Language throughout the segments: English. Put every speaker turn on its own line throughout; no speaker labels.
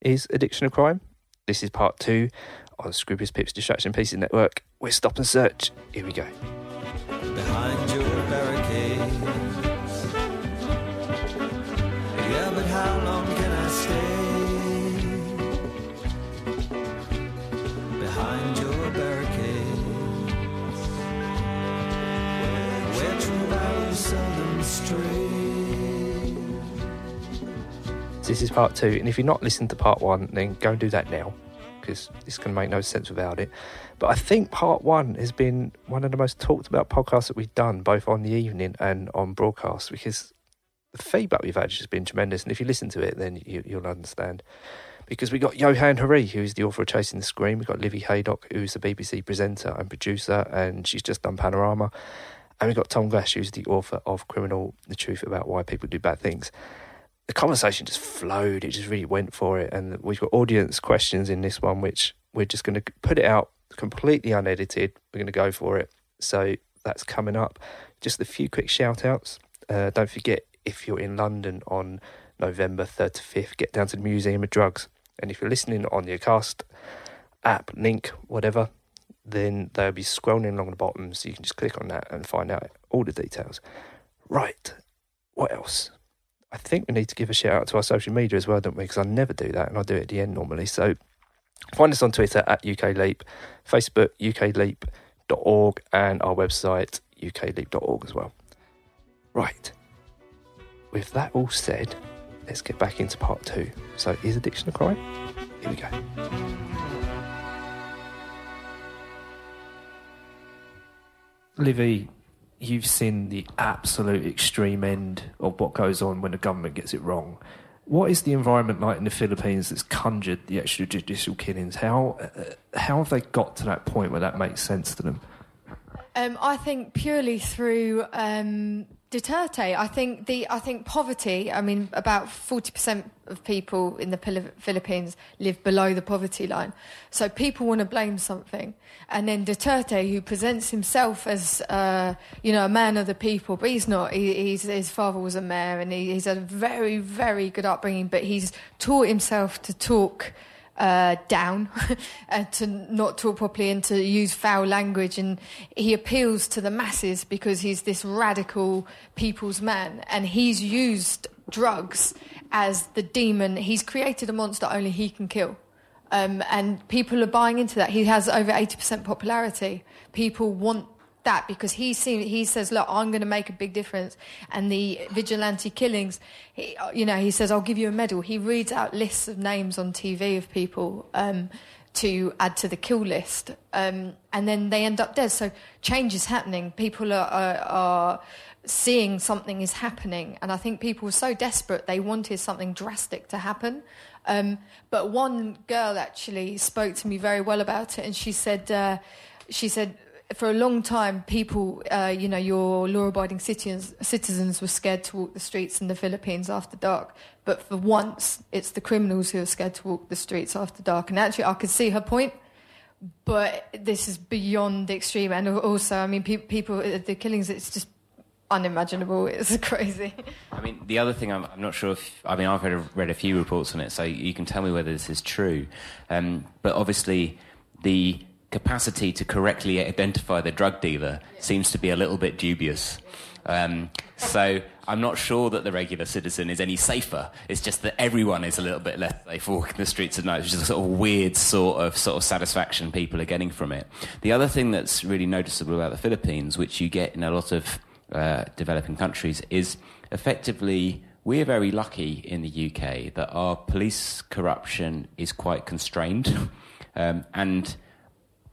Is addiction a crime? This is part two on Scroobius Pip's Distraction Pieces Network. We're Stop and Search. Here we go. This is part two, and if you're not listening to part one, then go and do that now because it's going to make no sense without it. But I think part one has been one of the most talked about podcasts that we've done, both on the evening and on broadcast, because the feedback we've had has been tremendous. And if you listen to it, then you, you'll understand. Because we got Johann Hari, who's the author of Chasing the Scream. We've got Livvy Haydock, who's the BBC presenter and producer, and she's just done Panorama. And we've got Tom Gash, who's the author of Criminal The Truth About Why People Do Bad Things the conversation just flowed. It just really went for it. And we've got audience questions in this one, which we're just going to put it out completely unedited. We're going to go for it. So that's coming up. Just a few quick shout outs. Uh, don't forget, if you're in London on November 3rd to 5th, get down to the Museum of Drugs. And if you're listening on your cast app, link, whatever, then they'll be scrolling along the bottom. So you can just click on that and find out all the details. Right. What else? I think we need to give a shout out to our social media as well, don't we? Because I never do that, and I do it at the end normally. So find us on Twitter at UK Leap, Facebook ukleap.org, and our website ukleap.org as well. Right. With that all said, let's get back into part two. So, is addiction a crime? Here we go. Livvy, you've seen the absolute extreme end of what goes on when the government gets it wrong. What is the environment like in the Philippines that's conjured the extrajudicial killings? How uh, how have they got to that point where that makes sense to them?
Um, I think purely through um, Duterte. I think the I think poverty. I mean, about forty percent of people in the Philippines live below the poverty line. So people want to blame something, and then Duterte, who presents himself as uh, you know a man of the people, but he's not. He, he's, his father was a mayor, and he, he's had a very very good upbringing, but he's taught himself to talk uh, down and to not talk properly and to use foul language. And he appeals to the masses because he's this radical people's man. And he's used drugs as the demon. He's created a monster only he can kill. Um, and people are buying into that. He has over 80% popularity. People want that because he seems, he says, look, I'm going to make a big difference. And the vigilante killings, he, you know, he says, I'll give you a medal. He reads out lists of names on TV of people um, to add to the kill list, um, and then they end up dead. So change is happening. People are, are, are seeing something is happening, and I think people were so desperate they wanted something drastic to happen. Um, but one girl actually spoke to me very well about it, and she said, uh, she said for a long time, people, uh, you know, your law-abiding citizens, citizens were scared to walk the streets in the Philippines after dark. But for once, it's the criminals who are scared to walk the streets after dark. And actually, I could see her point, but this is beyond extreme. And also, I mean, pe- people, the killings, it's just unimaginable. It's crazy.
I mean, the other thing, I'm, I'm not sure if, I mean, I've read a, read a few reports on it, so you can tell me whether this is true. Um, but obviously, the capacity to correctly identify the drug dealer seems to be a little bit dubious. Um, so I'm not sure that the regular citizen is any safer. It's just that everyone is a little bit less safe walking the streets at night, which is a sort of weird sort of sort of satisfaction people are getting from it. The other thing that's really noticeable about the Philippines, which you get in a lot of uh, developing countries, is effectively we're very lucky in the UK that our police corruption is quite constrained, um, and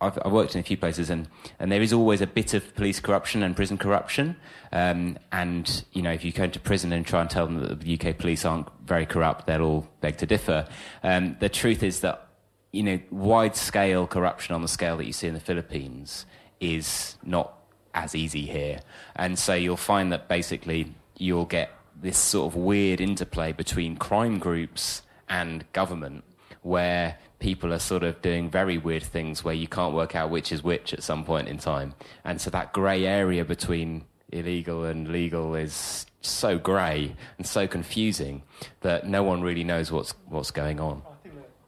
I've, I've, worked in a few places, and, and there is always a bit of police corruption and prison corruption. Um, and you know, if you go into prison and try and tell them that the UK police aren't very corrupt, they'll all beg to differ. Um, the truth is that you know, wide scale corruption on the scale that you see in the Philippines is not as easy here, and so you'll find that basically you'll get this sort of weird interplay between crime groups and government, where people are sort of doing very weird things where you can't work out which is which at some point in time. And so that grey area between illegal and legal is so grey and so confusing that no one really knows what's what's going on.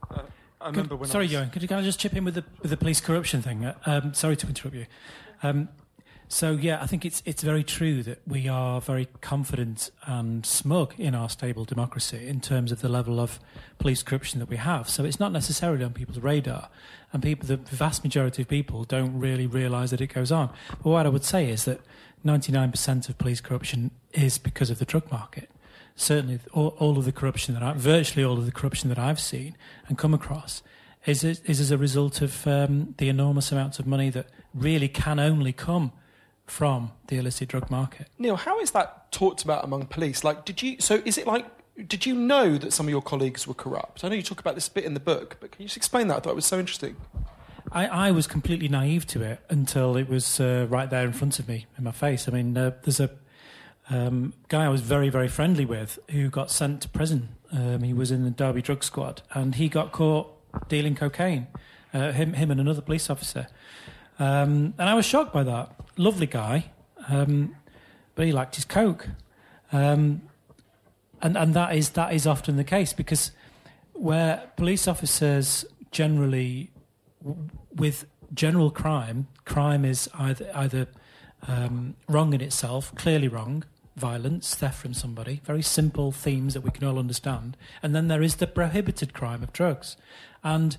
Uh, I remember
when sorry, I was... Johann, could you, can I just chip in with the, with the police corruption thing? Uh, um, sorry to interrupt you. Um, so yeah, I think it's it's very true that we are very confident and smug in our stable democracy in terms of the level of police corruption that we have. So it's not necessarily on people's radar, and people, the vast majority of people, don't really realise that it goes on. But what I would say is that 99% of police corruption is because of the drug market. Certainly, all, all of the corruption that I, virtually all of the corruption that I've seen and come across is is as a result of um, the enormous amounts of money that really can only come from the illicit drug market.
Neil, how is that talked about among police? Like, did you? So, is it like? Did you know that some of your colleagues were corrupt? I know you talk about this bit in the book, but can you just explain that? I thought it was so interesting.
I, I was completely naive to it until it was uh, right there in front of me, in my face. I mean, uh, there's a um, guy I was very, very friendly with who got sent to prison. Um, he was in the Derby drug squad, and he got caught dealing cocaine. Uh, him, him, and another police officer. Um, and I was shocked by that. Lovely guy, um, but he liked his coke. Um, and and that is that is often the case because where police officers generally with general crime, crime is either either um, wrong in itself, clearly wrong, violence, theft from somebody, very simple themes that we can all understand, and then there is the prohibited crime of drugs, and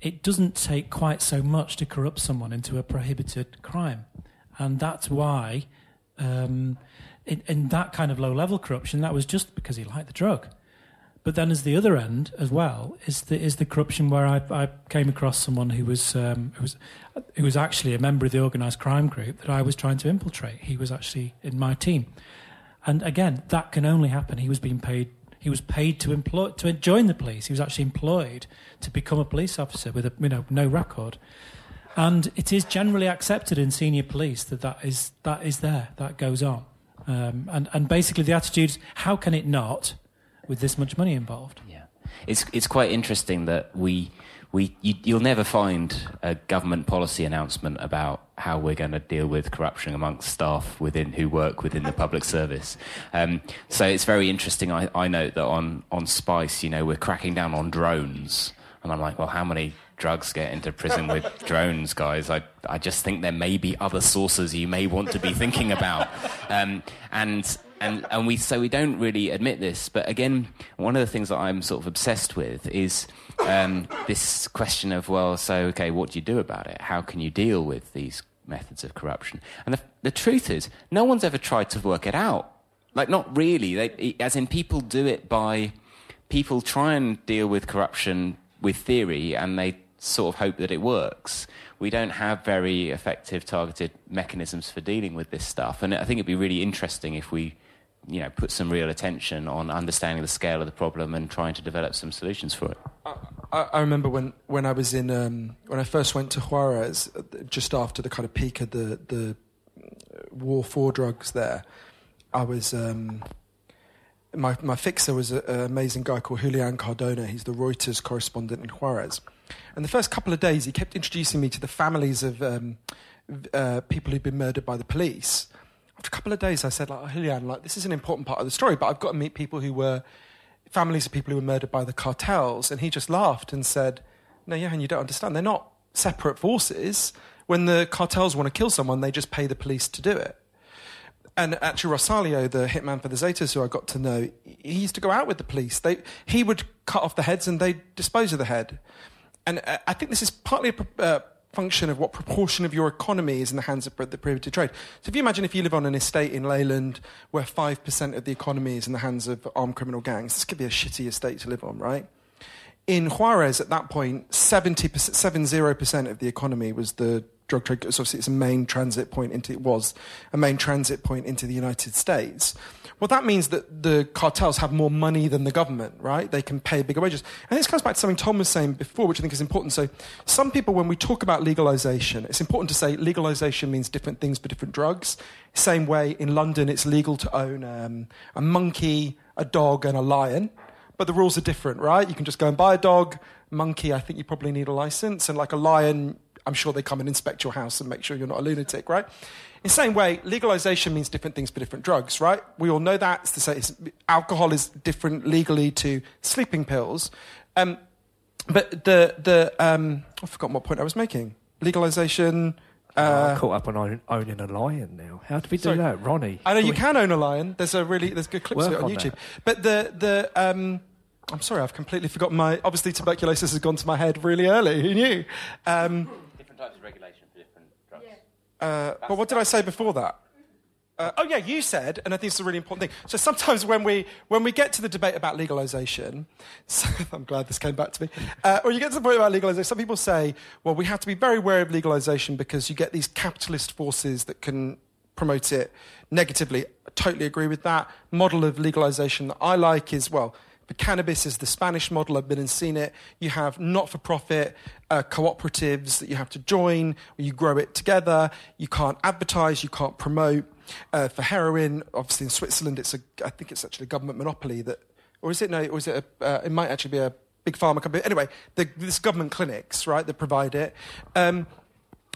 it doesn't take quite so much to corrupt someone into a prohibited crime. And that's why, um, in, in, that kind of low level corruption, that was just because he liked the drug. But then, as the other end as well, is the, is the corruption where I, I came across someone who was, um, who, was, who was actually a member of the organised crime group that I was trying to infiltrate. He was actually in my team. And again, that can only happen. He was being paid he was paid to employ to join the police. He was actually employed to become a police officer with a you know no record. And it is generally accepted in senior police that that is that is there that goes on. Um, and and basically the attitude is how can it not with this much money involved?
Yeah, it's it's quite interesting that we we you, will never find a government policy announcement about how we're going to deal with corruption amongst staff within who work within the public service. Um, so it's very interesting. I, I note that on on Spice, you know, we're cracking down on drones, and I'm like, well, how many drugs get into prison with drones, guys? I I just think there may be other sources you may want to be thinking about, um, and and and we so we don't really admit this. But again, one of the things that I'm sort of obsessed with is um, this question of well, so okay, what do you do about it? How can you deal with these methods of corruption? And the, the truth is, no one's ever tried to work it out. Like, not really. They, as in, people do it by people try and deal with corruption with theory, and they sort of hope that it works. We don't have very effective targeted mechanisms for dealing with this stuff, and I think it'd be really interesting if we you know, put some real attention on understanding the scale of the problem and trying to develop some solutions for it.
I, I remember when, when I was in um, when I first went to Juarez, uh, just after the kind of peak of the the war for drugs there. I was um, my my fixer was an amazing guy called Julian Cardona. He's the Reuters correspondent in Juarez, and the first couple of days he kept introducing me to the families of um, uh, people who'd been murdered by the police after a couple of days, I said, like, oh, Julian, like, this is an important part of the story, but I've got to meet people who were families of people who were murdered by the cartels. And he just laughed and said, no, Johann, you don't understand. They're not separate forces. When the cartels want to kill someone, they just pay the police to do it. And actually, Rosalio, the hitman for the Zetas, who I got to know, he used to go out with the police. They, he would cut off the heads and they dispose of the head. And uh, I think this is partly a uh, function of what proportion of your economy is in the hands of the prohibited trade. So if you imagine if you live on an estate in Leyland where 5% of the economy is in the hands of armed criminal gangs, this could be a shitty estate to live on, right? In Juarez, at that point, 70%, 70% of the economy was the drug trade. So obviously, it's a main transit point into it was a main transit point into the United States. Well, that means that the cartels have more money than the government, right? They can pay bigger wages. And this comes back to something Tom was saying before, which I think is important. So, some people, when we talk about legalization, it's important to say legalization means different things for different drugs. Same way in London, it's legal to own um, a monkey, a dog, and a lion. But the rules are different, right? You can just go and buy a dog. Monkey, I think you probably need a license. And like a lion, I'm sure they come and inspect your house and make sure you're not a lunatic, right? In the same way, legalization means different things for different drugs, right? We all know that. It's to say, it's, alcohol is different legally to sleeping pills. Um, but the, the um, I've forgotten what point I was making. Legalization.
Oh,
Uh,
I'm caught up on own, owning a lion now. How do we do
Sorry.
that, Ronnie?
I know you
We-
can own a lion. There's a really there's good clips of it on
on
YouTube.
that.
But the the um, I'm sorry, I've completely forgotten my. Obviously, tuberculosis has gone to my head really early. Who knew? Um,
types of regulation for different drugs.
uh, but what did I say before that? Uh, oh yeah, you said, and I think it's a really important thing. So sometimes when we when we get to the debate about legalization, so, I'm glad this came back to me. Uh, when you get to the point about legalization, some people say, well, we have to be very wary of legalization because you get these capitalist forces that can promote it negatively. I totally agree with that. Model of legalization that I like is well. For cannabis is the Spanish model. I've been and seen it. You have not-for-profit uh, cooperatives that you have to join, you grow it together. You can't advertise, you can't promote. Uh, for heroin, obviously in Switzerland, it's a. I think it's actually a government monopoly that, or is it no? Or is it? A, uh, it might actually be a big pharma company. Anyway, the, this government clinics, right, that provide it. Um,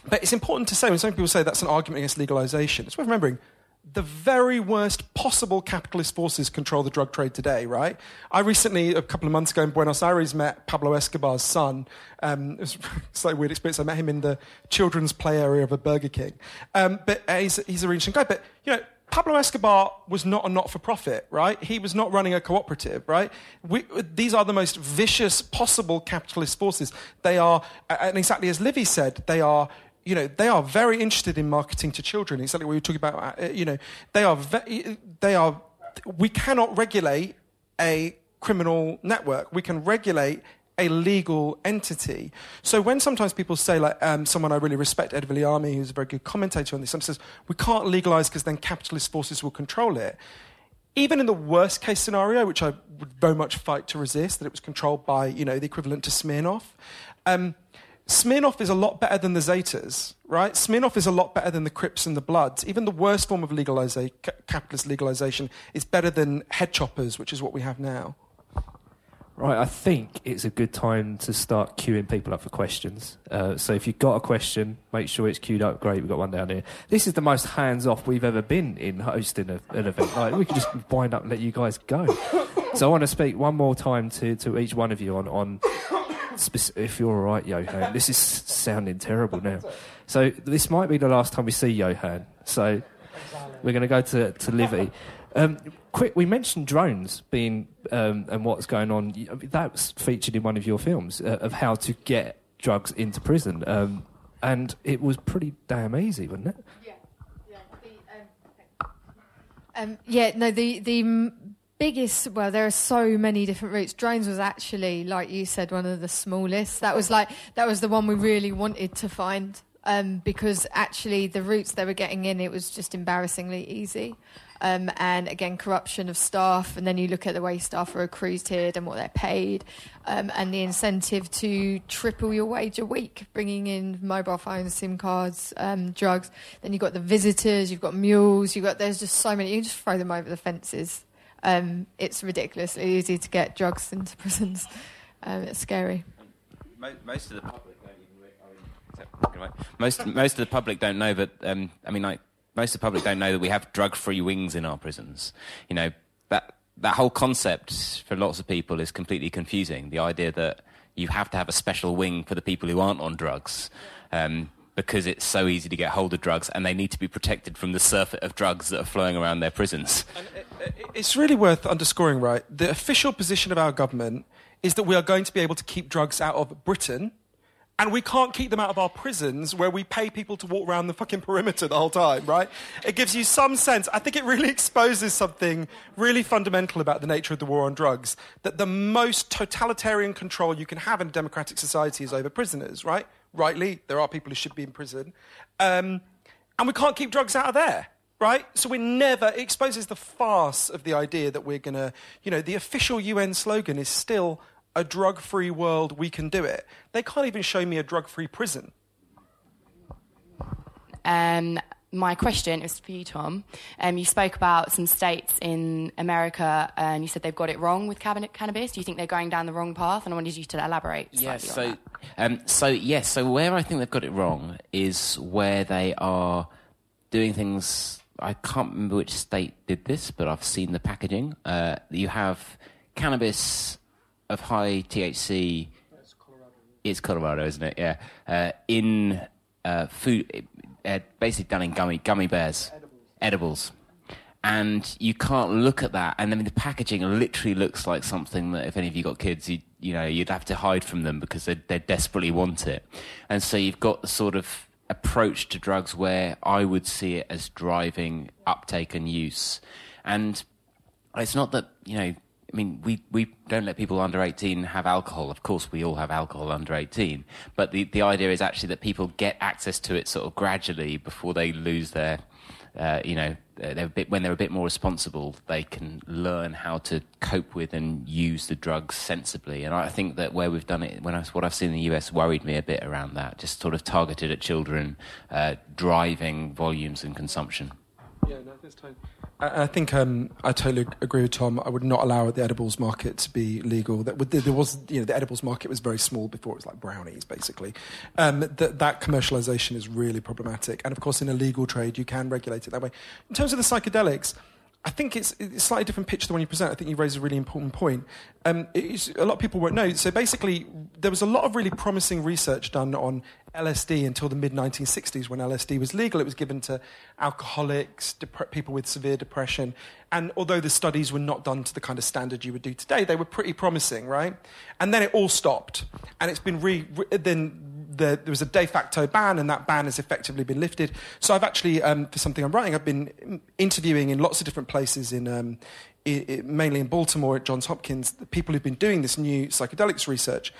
but it's important to say when some people say that's an argument against legalization, it's worth remembering the very worst possible capitalist forces control the drug trade today, right? I recently, a couple of months ago in Buenos Aires, met Pablo Escobar's son. Um, it was a slightly weird experience. I met him in the children's play area of a Burger King. Um, but uh, he's, he's a really interesting guy. But, you know, Pablo Escobar was not a not for profit, right? He was not running a cooperative, right? We, these are the most vicious possible capitalist forces. They are, and exactly as Livvy said, they are you know, they are very interested in marketing to children. Exactly what you were talking about. uh, You know, they are, ve- they are. We cannot regulate a criminal network. We can regulate a legal entity. So when sometimes people say, like um, someone I really respect, Ed Vulliamy, who's a very good commentator on this, says we can't legalize because then capitalist forces will control it. Even in the worst case scenario, which I would very much fight to resist, that it was controlled by, you know, the equivalent to Smirnoff. Um, Smirnoff is a lot better than the Zetas, right? Smirnoff is a lot better than the Crips and the Bloods. Even the worst form of capitalist legalization is better than head choppers, which is what we have now.
Right, I think it's a good time to start queuing people up for questions. Uh, so if you've got a question, make sure it's queued up. Great, we've got one down here. This is the most hands-off we've ever been in hosting a, an event. Like, we can just wind up and let you guys go. So I want to speak one more time to, to each one of you on, on if you're all right, Johann. This is sounding terrible now. So this might be the last time we see Johann. So we're going to go to, to Livvy. Um, quick, we mentioned drones being um, and what's going on. That was featured in one of your films uh, of how to get drugs into prison, um, and it was pretty damn easy, wasn't it? Yeah. Yeah.
Um, yeah, no, the the biggest. Well, there are so many different routes. Drones was actually, like you said, one of the smallest. That was like that was the one we really wanted to find um, because actually the routes they were getting in, it was just embarrassingly easy. Um, and again, corruption of staff, and then you look at the way staff are accrued and what they're paid, um, and the incentive to triple your wage a week, bringing in mobile phones, SIM cards, um, drugs. Then you've got the visitors, you've got mules, you've got there's just so many. You can just throw them over the fences. Um, it's ridiculously easy to get drugs into prisons. Um, it's scary.
Mo- most of the public don't even. re- I mean, except- anyway, most most of the public don't know that. Um, I mean, like most of the public don't know that we have drug-free wings in our prisons. You know that that whole concept for lots of people is completely confusing. The idea that you have to have a special wing for the people who aren't on drugs. Um, because it's so easy to get hold of drugs and they need to be protected from the surfeit of drugs that are flowing around their prisons.
It's really worth underscoring, right? The official position of our government is that we are going to be able to keep drugs out of Britain. And we can't keep them out of our prisons where we pay people to walk around the fucking perimeter the whole time, right? It gives you some sense. I think it really exposes something really fundamental about the nature of the war on drugs that the most totalitarian control you can have in a democratic society is over prisoners, right? Rightly, there are people who should be in prison. Um, and we can't keep drugs out of there right? So we never, it exposes the farce of the idea that we're going to, you know, the official UN slogan is still a drug free world, we can do it. They can't even show me a drug free prison.
Um, my question is for you, Tom. Um, you spoke about some states in America and you said they've got it wrong with cannabis. Do you think they're going down the wrong path? And I wanted you to elaborate.
Yes, so, um, so, yes, so where I think they've got it wrong is where they are doing things I can't remember which state did this, but I've seen the packaging. Uh, you have cannabis of high THC. It's Colorado. It's Colorado, isn't it? Yeah. Uh, in uh, food, uh, basically done in gummy gummy bears, edibles. edibles. And you can't look at that, and then the packaging literally looks like something that, if any of you got kids, you you know you'd have to hide from them because they they desperately want it. And so you've got the sort of approach to drugs where I would see it as driving uptake and use. And it's not that, you know, I mean, we, we don't let people under 18 have alcohol. Of course, we all have alcohol under 18. But the, the idea is actually that people get access to it sort of gradually before they lose their uh, you know, they're a bit, when they're a bit more responsible, they can learn how to cope with and use the drugs sensibly. And I think that where we've done it, when I, what I've seen in the US worried me a bit around that, just sort of targeted at children, uh, driving volumes and consumption.
Yeah, no, that's totally. I, think um, I totally agree with Tom. I would not allow the edibles market to be legal. That would, there was, you know, the edibles market was very small before. It was like brownies, basically. Um, that, that commercialization is really problematic. And of course, in a legal trade, you can regulate it that way. In terms of the psychedelics, I think it's, it's a slightly different picture than when you present. I think you raise a really important point. Um, a lot of people won't know. So basically, there was a lot of really promising research done on LSD until the mid 1960s when LSD was legal. It was given to alcoholics, people with severe depression. And although the studies were not done to the kind of standard you would do today, they were pretty promising, right? And then it all stopped. And it's been re, re- then the, there was a de facto ban, and that ban has effectively been lifted. So I've actually, um, for something I'm writing, I've been interviewing in lots of different places in. Um, mainly in Baltimore at Johns Hopkins, the people who've been doing this new psychedelics research.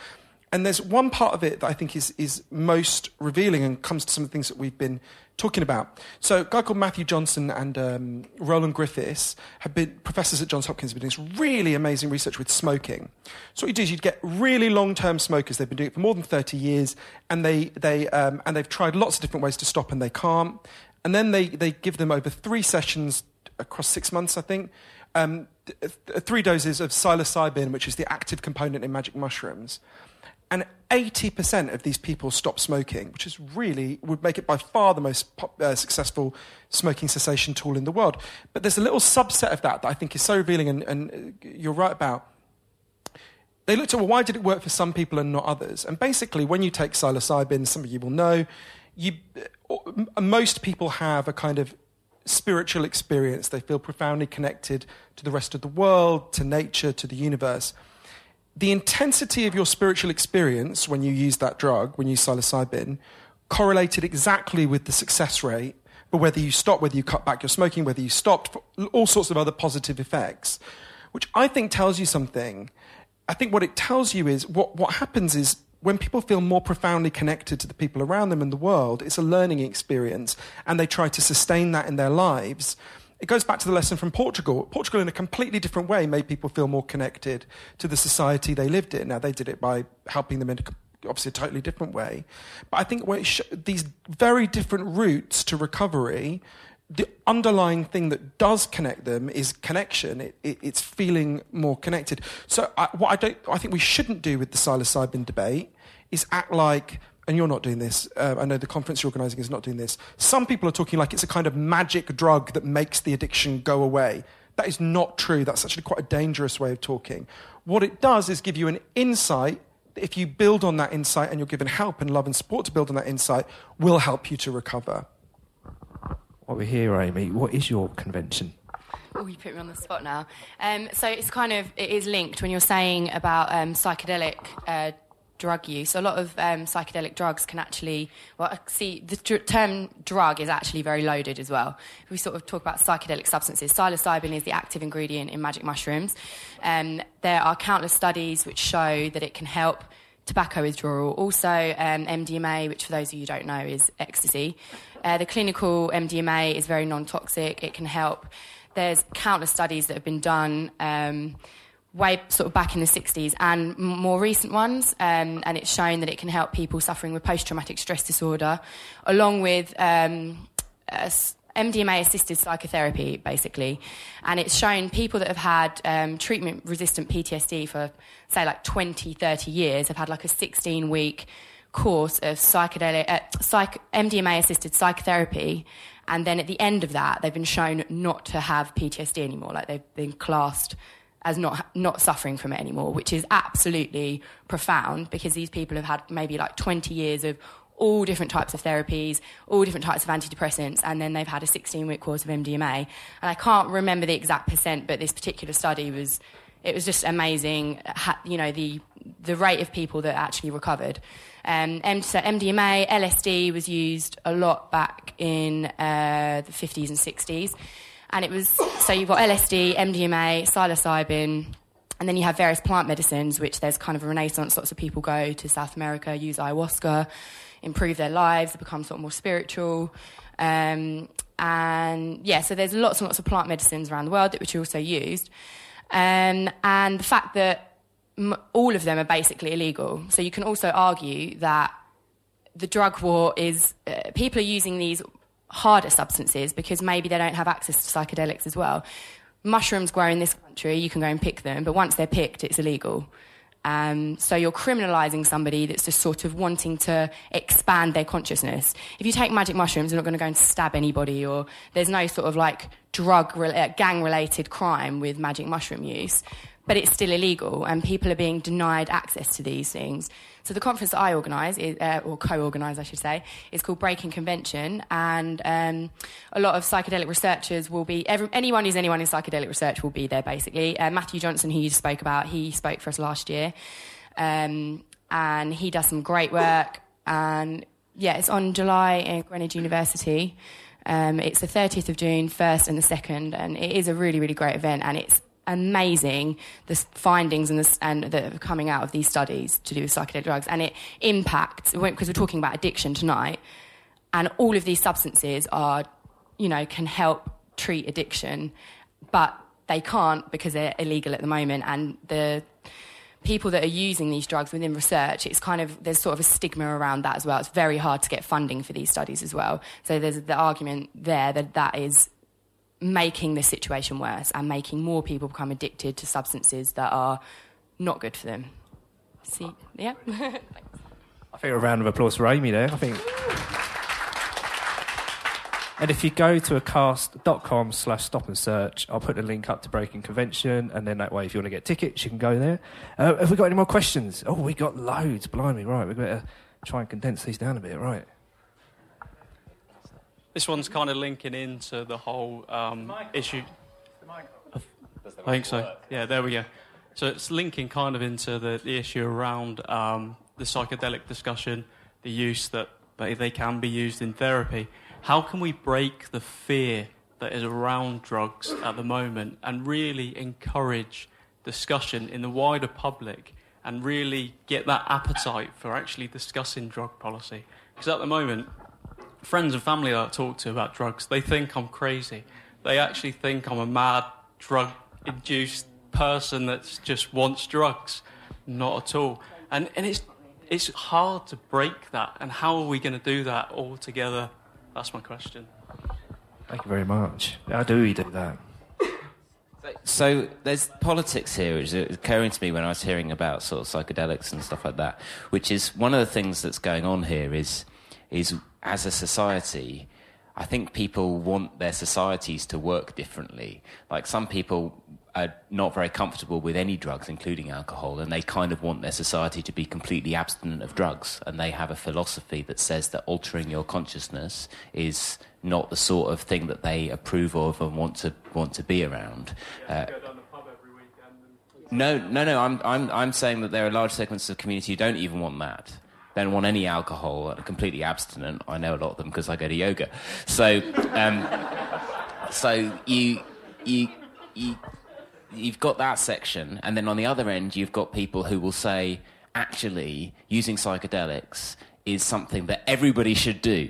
And there's one part of it that I think is, is most revealing and comes to some of the things that we've been talking about. So, a guy called Matthew Johnson and um, Roland Griffiths have been professors at Johns Hopkins, have been doing this really amazing research with smoking. So, what you do is you'd get really long term smokers, they've been doing it for more than 30 years, and, they, they, um, and they've tried lots of different ways to stop, and they can't. And then they, they give them over three sessions across six months, I think. Um, th- three doses of psilocybin, which is the active component in magic mushrooms. And 80% of these people stop smoking, which is really would make it by far the most uh, successful smoking cessation tool in the world. But there's a little subset of that that I think is so revealing, and, and you're right about. They looked at well, why did it work for some people and not others? And basically, when you take psilocybin, some of you will know, you, uh, most people have a kind of spiritual experience. They feel profoundly connected to the rest of the world, to nature, to the universe the intensity of your spiritual experience when you use that drug, when you use psilocybin, correlated exactly with the success rate but whether you stop, whether you cut back your smoking, whether you stopped, all sorts of other positive effects, which I think tells you something. I think what it tells you is what, what happens is when people feel more profoundly connected to the people around them and the world, it's a learning experience, and they try to sustain that in their lives. It goes back to the lesson from Portugal. Portugal, in a completely different way, made people feel more connected to the society they lived in. Now, they did it by helping them in obviously a totally different way. But I think sh- these very different routes to recovery, the underlying thing that does connect them is connection. It, it, it's feeling more connected. So I, what I don't, I think we shouldn't do with the psilocybin debate is act like and you're not doing this, uh, I know the conference you're organising is not doing this. Some people are talking like it's a kind of magic drug that makes the addiction go away. That is not true. That's actually quite a dangerous way of talking. What it does is give you an insight if you build on that insight and you're given help and love and support to build on that insight, will help you to recover.
What we hear, Amy, what is your convention?
Oh, you put me on the spot now. Um, so it's kind of it is linked when you're saying about um, psychedelic uh, drug use. A lot of um, psychedelic drugs can actually well see the term drug is actually very loaded as well. We sort of talk about psychedelic substances, psilocybin is the active ingredient in magic mushrooms. Um, there are countless studies which show that it can help tobacco withdrawal. Also, um, MDMA, which for those of you who don't know is ecstasy. Uh, the clinical MDMA is very non-toxic. It can help there's countless studies that have been done um, way sort of back in the 60s and more recent ones, um, and it's shown that it can help people suffering with post-traumatic stress disorder, along with um, MDMA assisted psychotherapy, basically. And it's shown people that have had um, treatment resistant PTSD for, say, like 20, 30 years have had like a 16 week course of psychedelic, uh, psych- MDMA assisted psychotherapy and then at the end of that, they've been shown not to have PTSD anymore. Like they've been classed as not not suffering from it anymore, which is absolutely profound because these people have had maybe like 20 years of all different types of therapies, all different types of antidepressants, and then they've had a 16 week course of MDMA. And I can't remember the exact percent, but this particular study was it was just amazing. You know the the rate of people that actually recovered. Um, so MDMA, LSD was used a lot back in uh, the 50s and 60s. And it was, so you've got LSD, MDMA, psilocybin, and then you have various plant medicines, which there's kind of a renaissance. Lots of people go to South America, use ayahuasca, improve their lives, become sort of more spiritual. Um, and yeah, so there's lots and lots of plant medicines around the world which are also used. Um, and the fact that all of them are basically illegal. So you can also argue that the drug war is uh, people are using these harder substances because maybe they don't have access to psychedelics as well. Mushrooms grow in this country, you can go and pick them, but once they're picked, it's illegal. Um, so you're criminalising somebody that's just sort of wanting to expand their consciousness. If you take magic mushrooms, you're not going to go and stab anybody, or there's no sort of like drug uh, gang related crime with magic mushroom use but it's still illegal, and people are being denied access to these things. So the conference that I organise, uh, or co-organise, I should say, is called Breaking Convention, and um, a lot of psychedelic researchers will be. Every, anyone who's anyone in psychedelic research will be there, basically. Uh, Matthew Johnson, who you spoke about, he spoke for us last year, um, and he does some great work. And yeah, it's on July in Greenwich University. Um, it's the 30th of June, 1st and the 2nd, and it is a really, really great event, and it's amazing the findings and, the, and that are coming out of these studies to do with psychedelic drugs, and it impacts because we're talking about addiction tonight, and all of these substances are, you know, can help treat addiction, but they can't because they're illegal at the moment, and the people that are using these drugs within research, it's kind of there's sort of a stigma around that as well. It's very hard to get funding for these studies as well. So there's the argument there that that is making the situation worse and making more people become addicted to substances that are not good for them. See, yeah.
I think a round of applause for Amy there. I think. And if you go to acast.com slash stop and search, I'll put the link up to Breaking Convention, and then that way, if you want to get tickets, you can go there. Uh, have we got any more questions? Oh, we got loads. Blimey, right. Got to try and condense these down a bit, right?
This one's kind of linking into the whole um, issue. I think so. Yeah, there we go. So it's linking kind of into the, the issue around um, the psychedelic discussion, the use that they can be used in therapy. How can we break the fear that is around drugs at the moment and really encourage discussion in the wider public and really get that appetite for actually discussing drug policy? Because at the moment, friends and family that I talk to about drugs, they think I'm crazy. They actually think I'm a mad, drug induced person that just wants drugs. Not at all. And, and it's, it's hard to break that. And how are we going to do that all together? That's my question.
Thank you very much. How do we do that?
So there's politics here, which is occurring to me when I was hearing about sort of psychedelics and stuff like that, which is one of the things that's going on here is is as a society, I think people want their societies to work differently. Like some people are not very comfortable with any drugs, including alcohol, and they kind of want their society to be completely abstinent of drugs. And they have a philosophy that says that altering your consciousness is not the sort of thing that they approve of and want to want to be around. Uh, no, no, no. I'm, I'm, I'm saying that there are large segments of the community who don't even want that. Don't want any alcohol, are completely abstinent. I know a lot of them because I go to yoga. So, um, so you, you, you, you've got that section, and then on the other end, you've got people who will say, actually, using psychedelics is something that everybody should do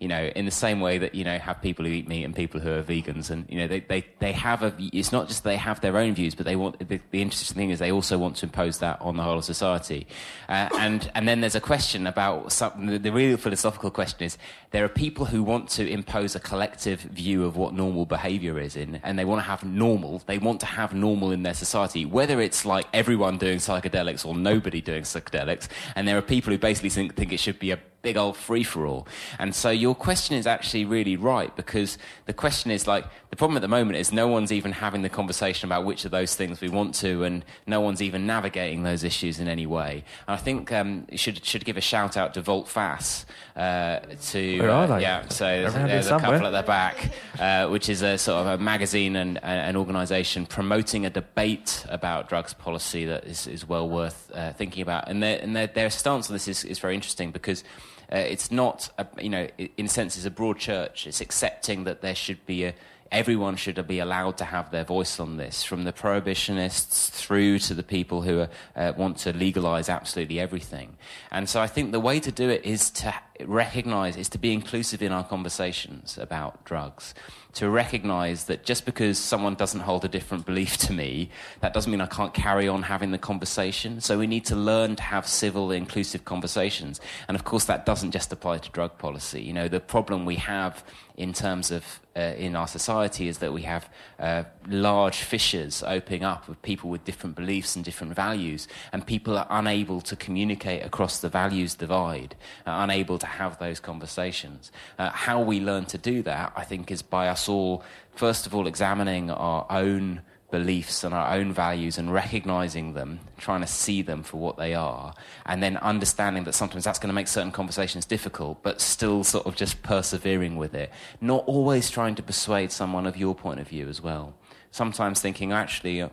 you know, in the same way that, you know, have people who eat meat and people who are vegans. And, you know, they, they, they have a, it's not just they have their own views, but they want, the, the interesting thing is they also want to impose that on the whole of society. Uh, and, and then there's a question about, something, the, the real philosophical question is, there are people who want to impose a collective view of what normal behavior is in, and they want to have normal, they want to have normal in their society, whether it's like everyone doing psychedelics or nobody doing psychedelics. And there are people who basically think, think it should be a big old free for all. And so your question is actually really right because the question is like the problem at the moment is no one's even having the conversation about which of those things we want to, and no one's even navigating those issues in any way. And I think um, you should should give a shout out to Volteface uh, to
Where are
uh, yeah. So there's a
somewhere.
couple at the back, uh, which is a sort of a magazine and uh, an organisation promoting a debate about drugs policy that is, is well worth uh, thinking about. And their and their, their stance on this is, is very interesting because. Uh, it's not, a, you know, in a sense, it's a broad church. It's accepting that there should be a, everyone should be allowed to have their voice on this, from the prohibitionists through to the people who are, uh, want to legalize absolutely everything. And so I think the way to do it is to recognize, is to be inclusive in our conversations about drugs. To recognize that just because someone doesn't hold a different belief to me, that doesn't mean I can't carry on having the conversation. So we need to learn to have civil, inclusive conversations. And of course, that doesn't just apply to drug policy. You know, the problem we have in terms of uh, in our society is that we have uh, large fissures opening up of people with different beliefs and different values, and people are unable to communicate across the values divide, are unable to have those conversations. Uh, how we learn to do that, I think, is by us all, first of all, examining our own beliefs and our own values and recognizing them, trying to see them for what they are, and then understanding that sometimes that's going to make certain conversations difficult, but still sort of just persevering with it. Not always trying to persuade someone of your point of view as well. Sometimes thinking, actually, uh,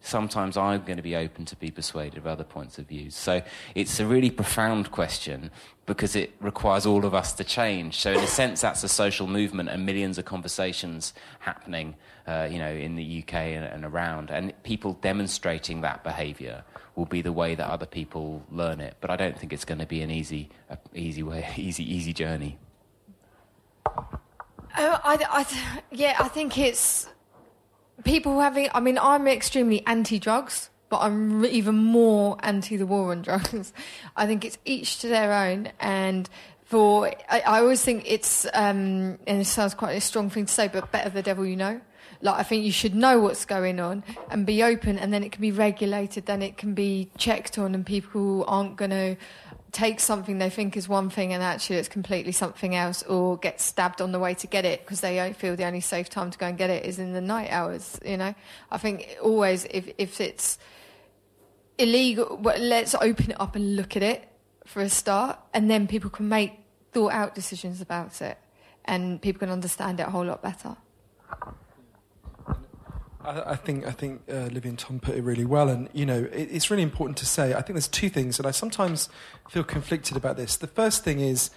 sometimes I'm going to be open to be persuaded of other points of view. So it's a really profound question because it requires all of us to change. So in a sense, that's a social movement and millions of conversations happening, uh, you know, in the UK and, and around, and people demonstrating that behaviour will be the way that other people learn it. But I don't think it's going to be an easy, easy way, easy, easy journey.
Oh, I, I, yeah, I think it's people having. I mean, I'm extremely anti-drugs, but I'm even more anti the war on drugs. I think it's each to their own, and for I, I always think it's, um, and it sounds quite a strong thing to say, but better the devil you know. Like I think you should know what's going on and be open, and then it can be regulated, then it can be checked on, and people aren't going to take something they think is one thing and actually it's completely something else or get stabbed on the way to get it because they feel the only safe time to go and get it is in the night hours you know? I think always if if it's illegal well, let's open it up and look at it for a start and then people can make thought out decisions about it and people can understand it a whole lot better
I, think I think uh, Livvy and Tom put it really well, and you know it, it's really important to say. I think there's two things, and I sometimes feel conflicted about this. The first thing is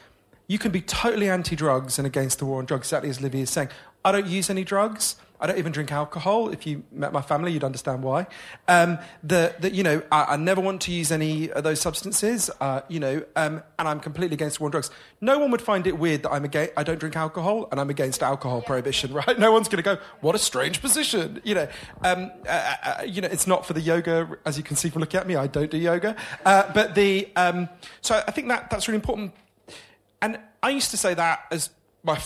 you can be totally anti-drugs and against the war on drugs, exactly as Livvy is saying. I don't use any drugs. I don't even drink alcohol. If you met my family, you'd understand why. Um, the, the, you know, I, I never want to use any of those substances. Uh, you know, um, and I'm completely against war on drugs. No one would find it weird that I'm against. I don't drink alcohol, and I'm against alcohol prohibition. Right? No one's going to go. What a strange position. You know, um, uh, uh, you know, it's not for the yoga, as you can see from looking at me. I don't do yoga, uh, but the. Um, so I think that that's really important. And I used to say that as my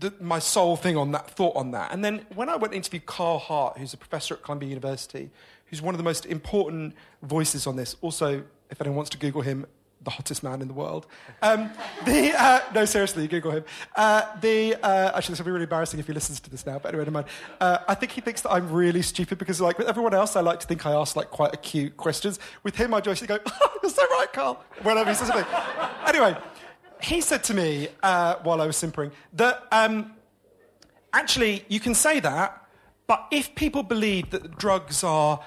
the, my sole thing on that thought on that. And then when I went to interview Carl Hart, who's a professor at Columbia University, who's one of the most important voices on this. Also, if anyone wants to Google him, the hottest man in the world. Um, the, uh, no, seriously, Google him. Uh, the, uh, actually, this will be really embarrassing if he listens to this now, but anyway, never mind. Uh, I think he thinks that I'm really stupid because, like, with everyone else, I like to think I ask, like, quite acute questions. With him, I just go, oh, you're so right, Carl, whenever he says something. anyway, he said to me uh, while I was simpering that um, actually, you can say that, but if people believe that drugs are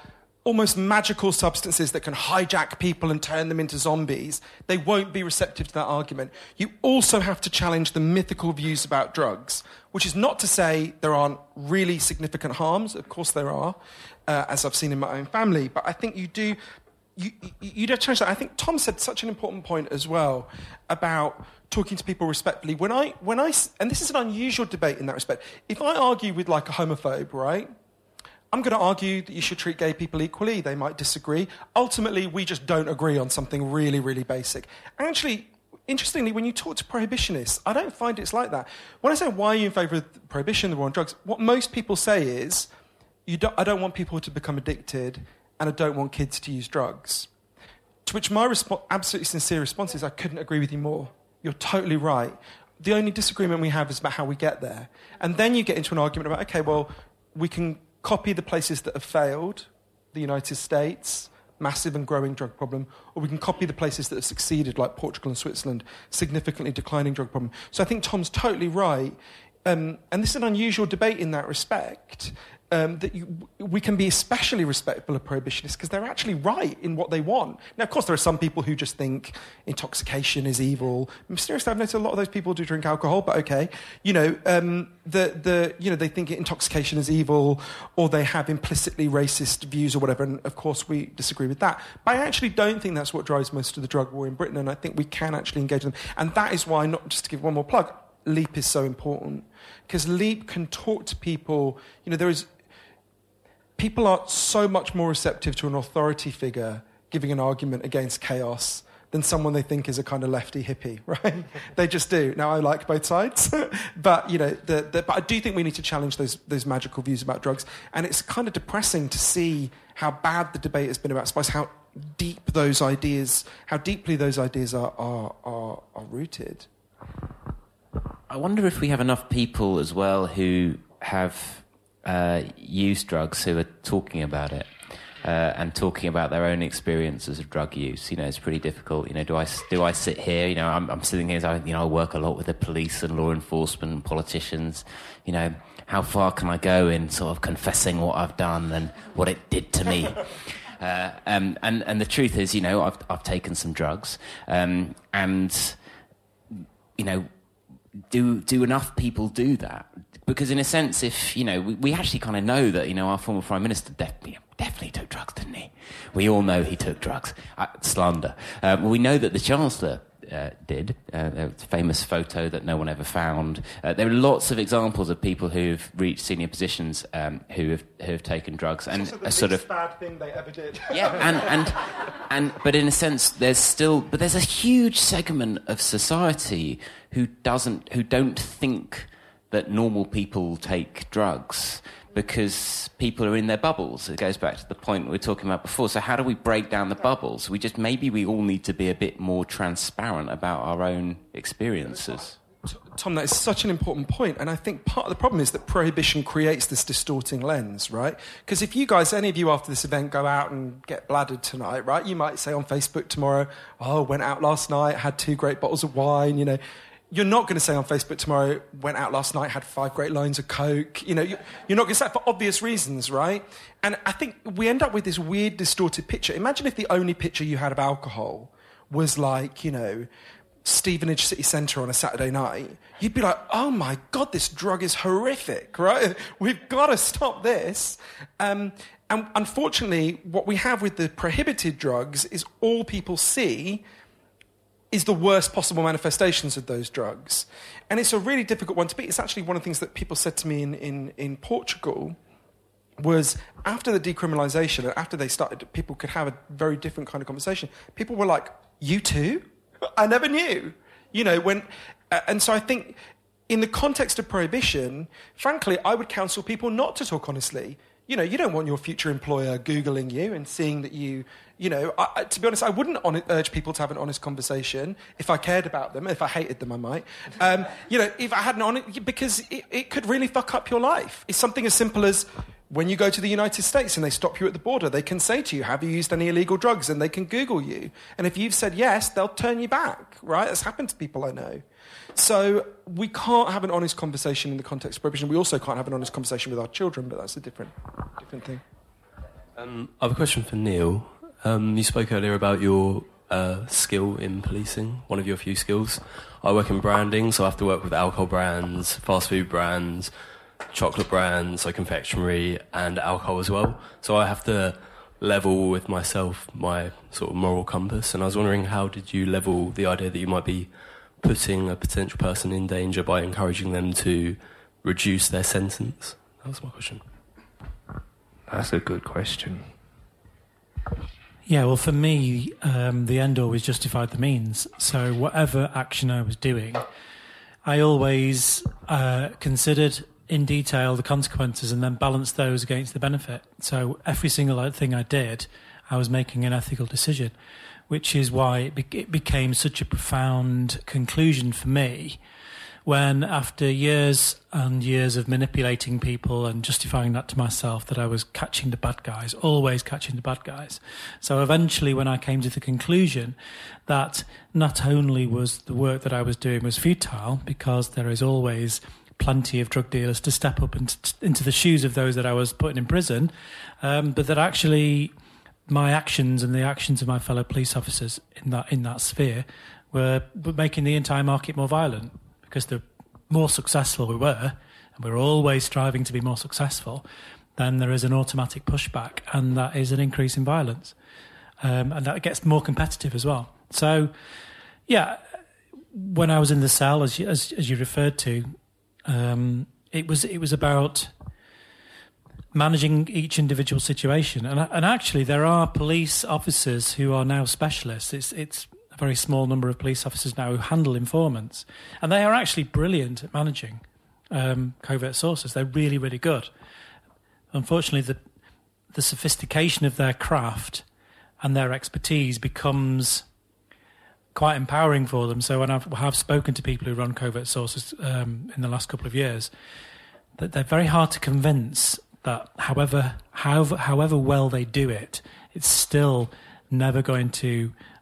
almost magical substances that can hijack people and turn them into zombies, they won't be receptive to that argument. You also have to challenge the mythical views about drugs, which is not to say there aren't really significant harms. Of course, there are, uh, as I've seen in my own family. But I think you do. You, you, you do change that. I think Tom said such an important point as well about talking to people respectfully. When I, when I, and this is an unusual debate in that respect. If I argue with like a homophobe, right? I'm going to argue that you should treat gay people equally. They might disagree. Ultimately, we just don't agree on something really, really basic. Actually, interestingly, when you talk to prohibitionists, I don't find it's like that. When I say, why are you in favour of prohibition, the war on drugs, what most people say is, you don't, I don't want people to become addicted and I don't want kids to use drugs. To which my respo- absolutely sincere response is, I couldn't agree with you more. You're totally right. The only disagreement we have is about how we get there. And then you get into an argument about, okay, well, we can copy the places that have failed, the United States, massive and growing drug problem, or we can copy the places that have succeeded, like Portugal and Switzerland, significantly declining drug problem. So I think Tom's totally right. Um, and this is an unusual debate in that respect um, that you, we can be especially respectful of prohibitionists because they're actually right in what they want. Now, of course, there are some people who just think intoxication is evil. Mysteriously, I've noticed a lot of those people do drink alcohol, but okay. You know, um, the, the, you know, they think intoxication is evil or they have implicitly racist views or whatever. And of course, we disagree with that. But I actually don't think that's what drives most of the drug war in Britain. And I think we can actually engage them. And that is why, not just to give one more plug, Leap is so important because Leap can talk to people. You know, there is people are so much more receptive to an authority figure giving an argument against chaos than someone they think is a kind of lefty hippie, right? they just do. Now, I like both sides, but you know, the, the, but I do think we need to challenge those those magical views about drugs, and it's kind of depressing to see how bad the debate has been about spice, how deep those ideas, how deeply those ideas are are, are, are rooted.
I wonder if we have enough people as well who have uh, use drugs who are talking about it. Uh, and talking about their own experiences of drug use. You know, it's pretty difficult. You know, do I do I sit here? You know, I'm, I'm sitting here. I, you know, I work a lot with the police and law enforcement and politicians. You know, how far can I go in sort of confessing what I've done and what it did to me? Uh, um, and and the truth is, you know, I've I've taken some drugs, um, and you know, do do enough people do that? Because in a sense, if you know, we, we actually kind of know that you know our former prime minister definitely definitely took drugs, didn't he? We all know he took drugs. Uh, slander. Um, we know that the chancellor. Uh, did uh, a famous photo that no one ever found. Uh, there are lots of examples of people who've reached senior positions um, who have who have taken drugs
and
a sort of
bad thing they ever did.
yeah, and and and but in a sense, there's still but there's a huge segment of society who doesn't who don't think that normal people take drugs because people are in their bubbles. It goes back to the point we were talking about before. So how do we break down the bubbles? We just maybe we all need to be a bit more transparent about our own experiences.
Tom, that is such an important point, and I think part of the problem is that prohibition creates this distorting lens, right? Because if you guys, any of you after this event, go out and get bladdered tonight, right? You might say on Facebook tomorrow, "Oh, went out last night, had two great bottles of wine," you know you're not going to say on Facebook tomorrow, went out last night, had five great lines of Coke. You know, you're not going to say that for obvious reasons, right? And I think we end up with this weird, distorted picture. Imagine if the only picture you had of alcohol was like, you know, Stevenage City Centre on a Saturday night. You'd be like, oh my God, this drug is horrific, right? We've got to stop this. Um, and unfortunately, what we have with the prohibited drugs is all people see is the worst possible manifestations of those drugs. And it's a really difficult one to beat. It's actually one of the things that people said to me in, in, in Portugal was after the decriminalization and after they started, people could have a very different kind of conversation. People were like, you too? I never knew. You know, when, uh, and so I think in the context of prohibition, frankly, I would counsel people not to talk honestly. you know, you don't want your future employer Googling you and seeing that you, you know, I, to be honest, I wouldn't on, urge people to have an honest conversation if I cared about them. If I hated them, I might. Um, you know, if I had an honest, because it, it could really fuck up your life. It's something as simple as when you go to the United States and they stop you at the border, they can say to you, Have you used any illegal drugs? And they can Google you. And if you've said yes, they'll turn you back, right? That's happened to people I know. So we can't have an honest conversation in the context of prohibition. We also can't have an honest conversation with our children, but that's a different, different thing.
Um, I have a question for Neil. Um, you spoke earlier about your uh, skill in policing, one of your few skills. I work in branding, so I have to work with alcohol brands, fast food brands, chocolate brands, so confectionery, and alcohol as well. So I have to level with myself my sort of moral compass. And I was wondering, how did you level the idea that you might be putting a potential person in danger by encouraging them to reduce their sentence? That was my question.
That's a good question.
Yeah, well, for me, um, the end always justified the means. So, whatever action I was doing, I always uh, considered in detail the consequences and then balanced those against the benefit. So, every single thing I did, I was making an ethical decision which is why it, be- it became such a profound conclusion for me when after years and years of manipulating people and justifying that to myself that I was catching the bad guys, always catching the bad guys. So eventually when I came to the conclusion that not only was the work that I was doing was futile because there is always plenty of drug dealers to step up into, the shoes of those that I was putting in prison, um, but that actually my actions and the actions of my fellow police officers in that in that sphere were making the entire market more violent because the more successful we were, and we're always striving to be more successful, then there is an automatic pushback, and that is an increase in violence, um, and that gets more competitive as well. So, yeah, when I was in the cell, as you, as, as you referred to, um, it was it was about managing each individual situation. And, and actually, there are police officers who are now specialists. It's, it's a very small number of police officers now who handle informants. And they are actually brilliant at managing um, covert sources. They're really, really good. Unfortunately, the, the sophistication of their craft and their expertise becomes quite empowering for them. So when I've have spoken to people who run covert sources um, in the last couple of years, that they're very hard to convince that however however however well they do it, it's still never going to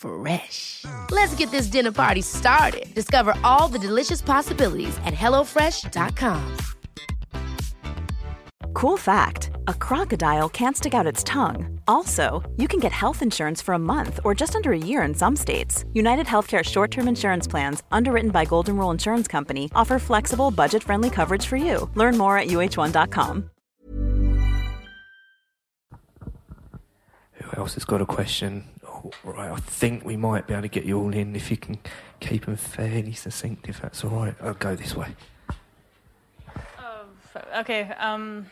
Fresh. Let's get this dinner party started. Discover all the delicious possibilities at hellofresh.com.
Cool fact a crocodile can't stick out its tongue. Also, you can get health insurance for a month or just under a year in some states. United Healthcare short term insurance plans, underwritten by Golden Rule Insurance Company, offer flexible, budget friendly coverage for you. Learn more at uh1.com.
Who else has got a question? Right, I think we might be able to get you all in if you can keep them fairly succinct, if that's all right. I'll go this way.
Okay. Um,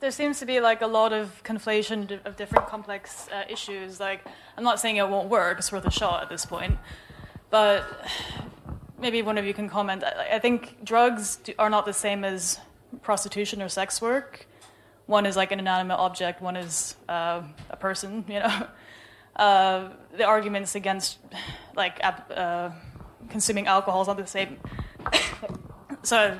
there seems to be like a lot of conflation of different complex uh, issues. Like, I'm not saying it won't work; it's worth a shot at this point. But maybe one of you can comment. I, I think drugs are not the same as prostitution or sex work. One is like an inanimate object. One is uh, a person. You know, uh, the arguments against like uh, consuming alcohol is not the same. so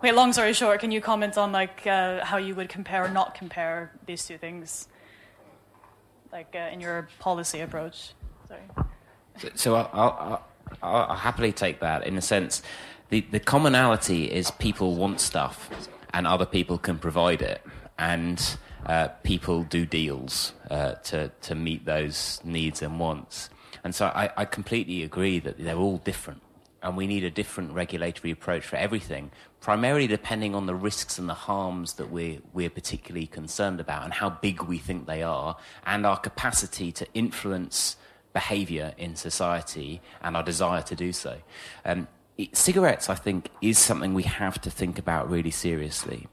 Wait, long story short, can you comment on like uh, how you would compare or not compare these two things? like uh, in your policy approach? Sorry.
So, so I'll, I'll, I'll, I'll happily take that in a sense. The, the commonality is people want stuff and other people can provide it. And uh, people do deals uh, to, to meet those needs and wants. And so I, I completely agree that they're all different. And we need a different regulatory approach for everything, primarily depending on the risks and the harms that we're, we're particularly concerned about and how big we think they are, and our capacity to influence behavior in society and our desire to do so. Um, cigarettes, I think, is something we have to think about really seriously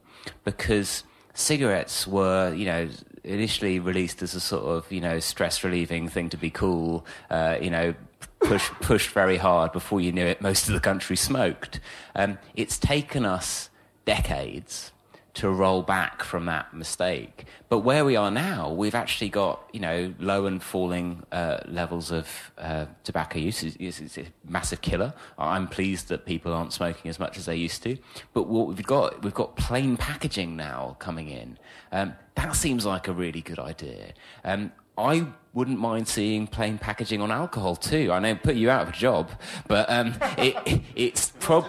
because cigarettes were, you know, initially released as a sort of, you know, stress relieving thing to be cool, uh, you know, push, pushed very hard. Before you knew it, most of the country smoked. Um, it's taken us decades to roll back from that mistake. But where we are now, we've actually got you know low and falling uh, levels of uh, tobacco use. It's, it's, a massive killer. I'm pleased that people aren't smoking as much as they used to. But what we've got, we've got plain packaging now coming in. Um, that seems like a really good idea. Um, I wouldn't mind seeing plain packaging on alcohol too. I know put you out of a job, but um, it, it, it's prob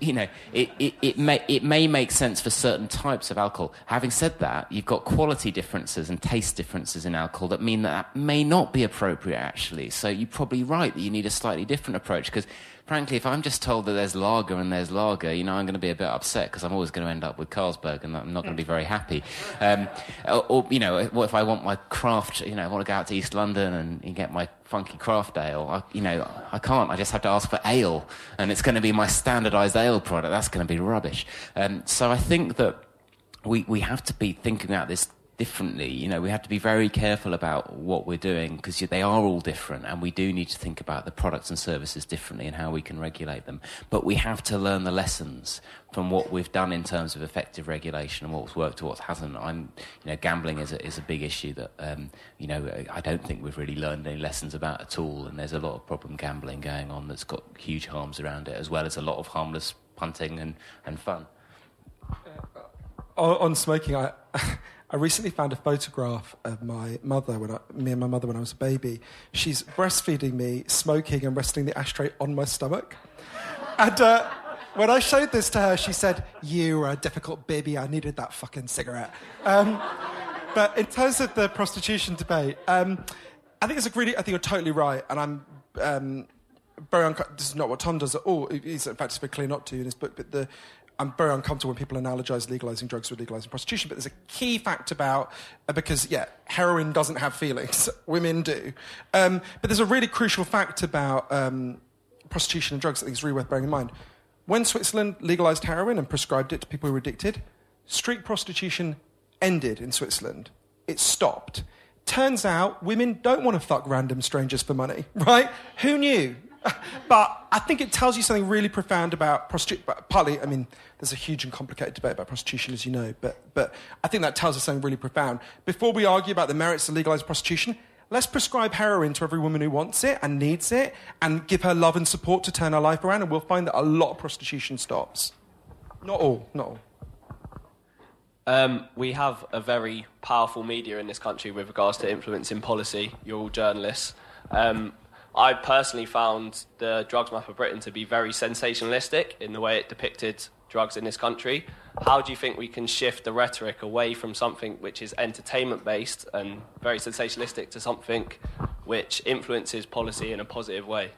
you know it, it, it may it may make sense for certain types of alcohol. Having said that, you've got quality differences and taste differences in alcohol that mean that, that may not be appropriate actually. So you're probably right that you need a slightly different approach because frankly, if I'm just told that there's lager and there's lager, you know, I'm going to be a bit upset because I'm always going to end up with Carlsberg and I'm not going to be very happy. Um, or, or, you know, what if I want my craft, you know, I want to go out to East London and, and get my funky craft ale? I, you know, I can't. I just have to ask for ale and it's going to be my standardized ale product. That's going to be rubbish. Um, so I think that we, we have to be thinking about this differently. You know, we have to be very careful about what we're doing because they are all different, and we do need to think about the products and services differently and how we can regulate them. But we have to learn the lessons from what we've done in terms of effective regulation and what's worked and what hasn't. I'm, you know, gambling is a, is a big issue that, um, you know, I don't think we've really learned any lessons about at all. And there's a lot of problem gambling going on that's got huge harms around it, as well as a lot of harmless punting and, and fun.
on, on smoking, I. I recently found a photograph of my mother when I, me and my mother when I was a baby. She's breastfeeding me, smoking, and resting the ashtray on my stomach. And uh, when I showed this to her, she said, "You are a difficult baby. I needed that fucking cigarette." Um, but in terms of the prostitution debate, um, I think it's a really. I think you're totally right, and I'm. Um, very this is not what Tom does at all. He's in fact very clear not to in his book. But the I'm very uncomfortable when people analogize legalizing drugs with legalizing prostitution. But there's a key fact about uh, because yeah, heroin doesn't have feelings, women do. Um, but there's a really crucial fact about um, prostitution and drugs that I think is really worth bearing in mind. When Switzerland legalized heroin and prescribed it to people who were addicted, street prostitution ended in Switzerland. It stopped. Turns out women don't want to fuck random strangers for money, right? Who knew? but I think it tells you something really profound about prostitution. Partly, I mean, there's a huge and complicated debate about prostitution, as you know, but, but I think that tells us something really profound. Before we argue about the merits of legalized prostitution, let's prescribe heroin to every woman who wants it and needs it and give her love and support to turn her life around, and we'll find that a lot of prostitution stops. Not all, not all.
Um, we have a very powerful media in this country with regards to influencing policy. You're all journalists. Um, I personally found the Drugs Map of Britain to be very sensationalistic in the way it depicted drugs in this country. How do you think we can shift the rhetoric away from something which is entertainment based and very sensationalistic to something which influences policy in a positive way?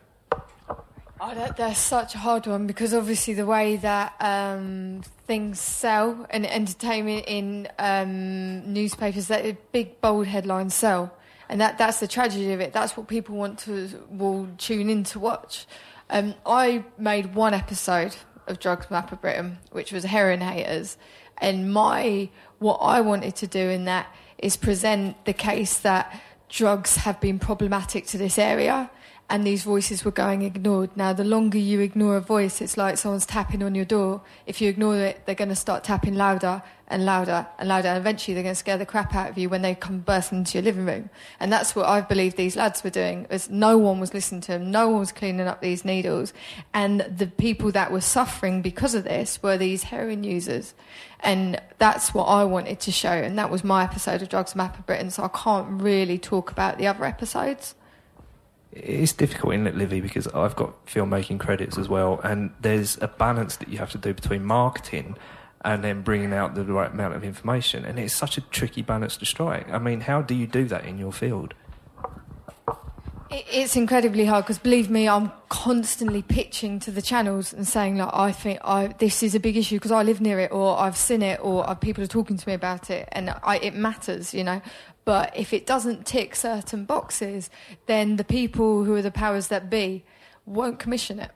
Oh, that, that's such a hard one because obviously the way that um, things sell and entertainment in um, newspapers, that big bold headlines sell, and that, that's the tragedy of it. That's what people want to will tune in to watch. Um, I made one episode of Drugs Map of Britain, which was heroin haters. And my what I wanted to do in that is present the case that drugs have been problematic to this area and these voices were going ignored. Now, the longer you ignore a voice, it's like someone's tapping on your door. If you ignore it, they're going to start tapping louder and louder and louder, and eventually they're going to scare the crap out of you when they come bursting into your living room. And that's what I believe these lads were doing. Is no one was listening to them, no one was cleaning up these needles, and the people that were suffering because of this were these heroin users. And that's what I wanted to show, and that was my episode of Drugs Map of Britain. So I can't really talk about the other episodes.
It's difficult, isn't it, Livvy? Because I've got filmmaking credits as well, and there's a balance that you have to do between marketing and then bringing out the right amount of information. And it's such a tricky balance to strike. I mean, how do you do that in your field?
It's incredibly hard because believe me, I'm constantly pitching to the channels and saying like, I think I this is a big issue because I live near it, or I've seen it, or uh, people are talking to me about it, and I, it matters, you know. But if it doesn't tick certain boxes, then the people who are the powers that be won't commission it,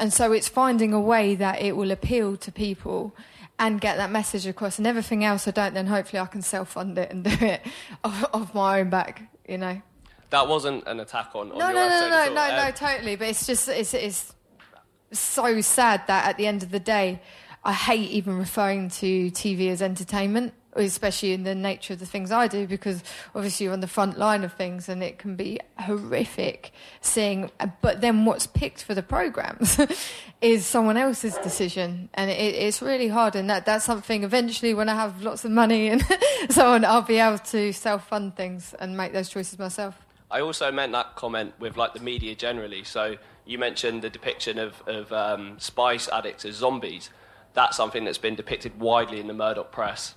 and so it's finding a way that it will appeal to people and get that message across. And everything else I don't, then hopefully I can self fund it and do it off, off my own back, you know.
That wasn't an attack on, on
No, no, no, no, no, no, totally. But it's just, it's, it's so sad that at the end of the day, I hate even referring to TV as entertainment, especially in the nature of the things I do, because obviously you're on the front line of things and it can be horrific seeing. But then what's picked for the programs is someone else's decision, and it, it's really hard. And that that's something eventually when I have lots of money and so on, I'll be able to self fund things and make those choices myself.
I also meant that comment with like the media generally. So you mentioned the depiction of, of um, spice addicts as zombies. That's something that's been depicted widely in the Murdoch press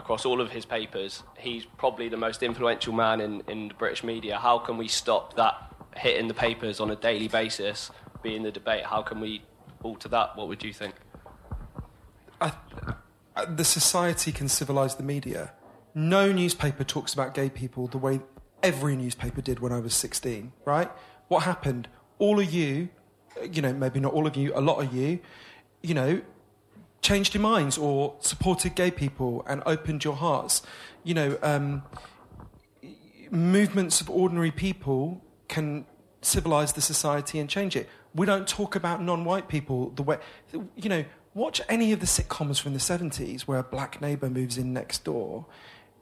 across all of his papers. He's probably the most influential man in, in the British media. How can we stop that hitting the papers on a daily basis, being the debate? How can we alter that? What would you think?
Uh, the society can civilise the media. No newspaper talks about gay people the way every newspaper did when I was 16, right? What happened? All of you, you know, maybe not all of you, a lot of you, you know, changed your minds or supported gay people and opened your hearts. You know, um, movements of ordinary people can civilize the society and change it. We don't talk about non-white people the way you know. Watch any of the sitcoms from the seventies where a black neighbour moves in next door.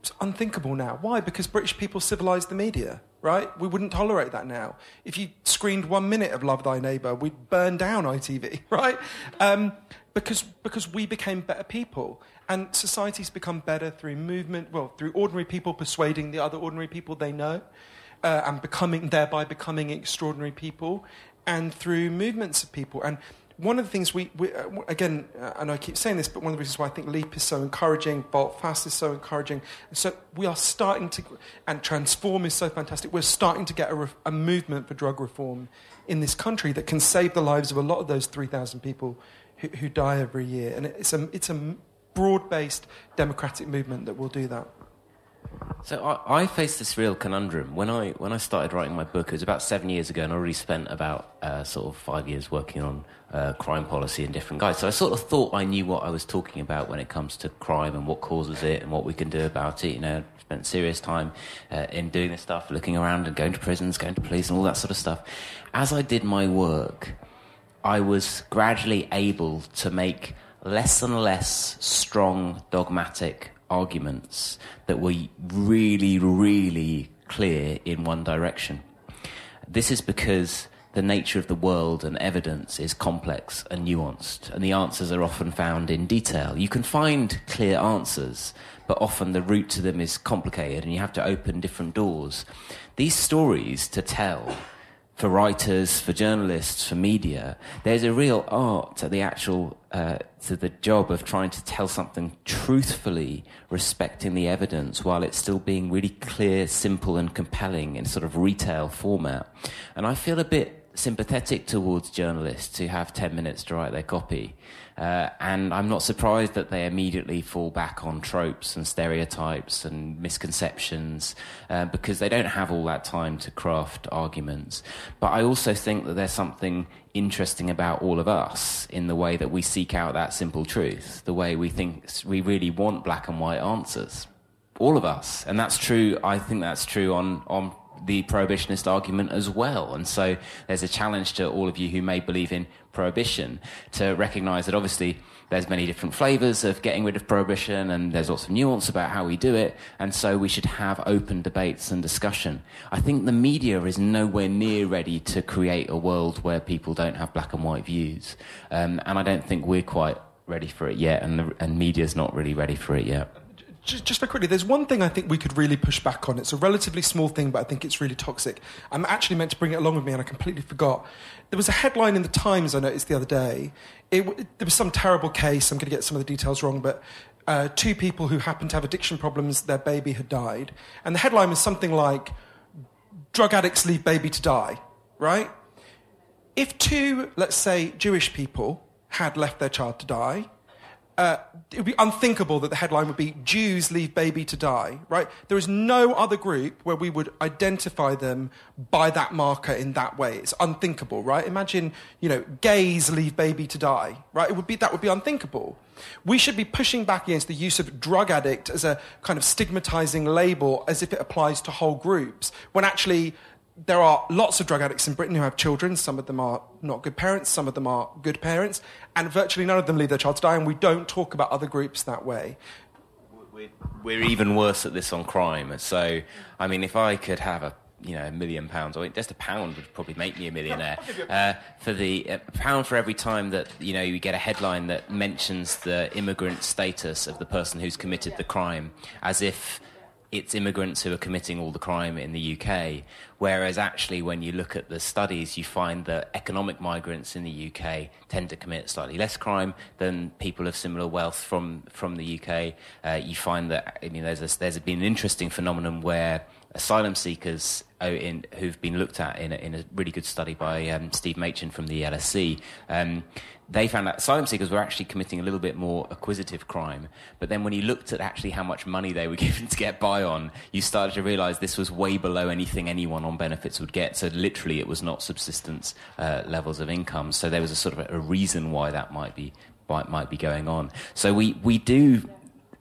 It's unthinkable now. Why? Because British people civilized the media, right? We wouldn't tolerate that now. If you screened one minute of Love Thy Neighbour, we'd burn down ITV, right? Um, because because we became better people, and societies become better through movement. Well, through ordinary people persuading the other ordinary people they know, uh, and becoming thereby becoming extraordinary people, and through movements of people. And one of the things we, we uh, again, uh, and I keep saying this, but one of the reasons why I think Leap is so encouraging, Volteface is so encouraging, so we are starting to, and Transform is so fantastic. We're starting to get a, ref, a movement for drug reform in this country that can save the lives of a lot of those 3,000 people who, who die every year. And it's a, it's a broad-based democratic movement that will do that.
So I, I faced this real conundrum when I when I started writing my book. It was about seven years ago, and I already spent about uh, sort of five years working on uh, crime policy and different guides. So I sort of thought I knew what I was talking about when it comes to crime and what causes it and what we can do about it. You know, spent serious time uh, in doing this stuff, looking around and going to prisons, going to police, and all that sort of stuff. As I did my work, I was gradually able to make less and less strong dogmatic arguments that were really, really clear in one direction. This is because the nature of the world and evidence is complex and nuanced, and the answers are often found in detail. You can find clear answers, but often the route to them is complicated and you have to open different doors. These stories to tell for writers, for journalists, for media, there's a real art to the actual uh, to the job of trying to tell something truthfully, respecting the evidence, while it's still being really clear, simple, and compelling in sort of retail format. And I feel a bit sympathetic towards journalists who have 10 minutes to write their copy. Uh, and I'm not surprised that they immediately fall back on tropes and stereotypes and misconceptions uh, because they don't have all that time to craft arguments. But I also think that there's something interesting about all of us in the way that we seek out that simple truth, the way we think we really want black and white answers. All of us. And that's true, I think that's true on, on the prohibitionist argument as well. And so there's a challenge to all of you who may believe in prohibition to recognise that obviously there's many different flavours of getting rid of prohibition and there's lots of nuance about how we do it. And so we should have open debates and discussion. I think the media is nowhere near ready to create a world where people don't have black and white views. Um, and I don't think we're quite ready for it yet, and, the, and media's not really ready for it yet.
Just, just very quickly, there's one thing I think we could really push back on. It's a relatively small thing, but I think it's really toxic. I'm actually meant to bring it along with me, and I completely forgot. There was a headline in the Times I noticed the other day. It, there was some terrible case. I'm going to get some of the details wrong, but uh, two people who happened to have addiction problems, their baby had died, and the headline was something like "Drug addicts leave baby to die." Right? If two, let's say, Jewish people had left their child to die, uh, it would be unthinkable that the headline would be Jews leave baby to die, right? There is no other group where we would identify them by that marker in that way. It's unthinkable, right? Imagine, you know, gays leave baby to die, right? It would be, that would be unthinkable. We should be pushing back against the use of drug addict as a kind of stigmatizing label as if it applies to whole groups, when actually there are lots of drug addicts in Britain who have children. Some of them are not good parents, some of them are good parents, and virtually none of them leave their child to die, and we don't talk about other groups that way.
We're even worse at this on crime. So, I mean, if I could have a you know, a million pounds, or just a pound would probably make me a millionaire. Uh, for the a pound for every time that you know you get a headline that mentions the immigrant status of the person who's committed the crime, as if it's immigrants who are committing all the crime in the UK. Whereas actually, when you look at the studies, you find that economic migrants in the UK tend to commit slightly less crime than people of similar wealth from, from the UK. Uh, you find that, I mean, there's, a, there's been an interesting phenomenon where asylum seekers oh, in, who've been looked at in a, in a really good study by um, Steve Machin from the LSE. Um, they found that asylum seekers were actually committing a little bit more acquisitive crime. But then when you looked at actually how much money they were given to get by on, you started to realize this was way below anything anyone on benefits would get. So literally, it was not subsistence uh, levels of income. So there was a sort of a, reason why that might be might, might be going on. So we, we do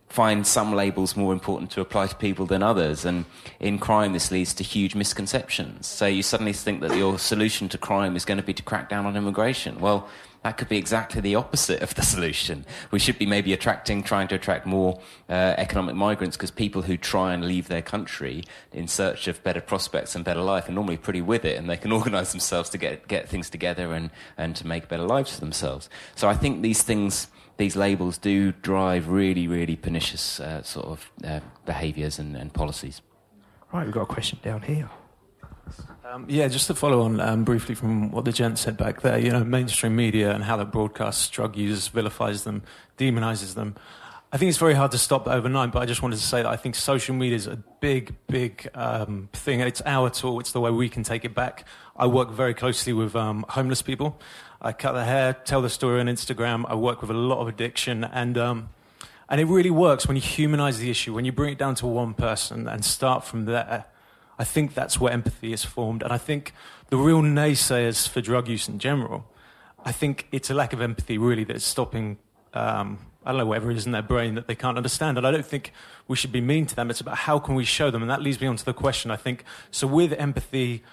find some labels more important to apply to people than others. And in crime, this leads to huge misconceptions. So you suddenly think that your solution to crime is going to be to crack down on immigration. Well, that could be exactly the opposite of the solution. We should be maybe attracting, trying to attract more uh, economic migrants because people who try and leave their country in search of better prospects and better life are normally pretty with it and they can organise themselves to get, get things together and, and to make better lives for themselves. So I think these things these labels do drive really, really pernicious uh, sort of uh, behaviours and, and, policies.
Right, we've got a question down here.
Um, yeah, just to follow on um, briefly from what the gent said back there, you know, mainstream media and how that broadcasts drug users, vilifies them, demonizes them. I think it's very hard to stop overnight, but I just wanted to say that I think social media is a big, big um, thing. It's our tool, it's the way we can take it back. I work very closely with um, homeless people. I cut their hair, tell the story on Instagram. I work with a lot of addiction, and um, and it really works when you humanize the issue, when you bring it down to one person and start from there. I think that's where empathy is formed, and I think the real naysayers for drug use in general, I think it's a lack of empathy really that's stopping. Um, I don't know whatever it is in their brain that they can't understand, and I don't think we should be mean to them. It's about how can we show them, and that leads me on to the question. I think so with empathy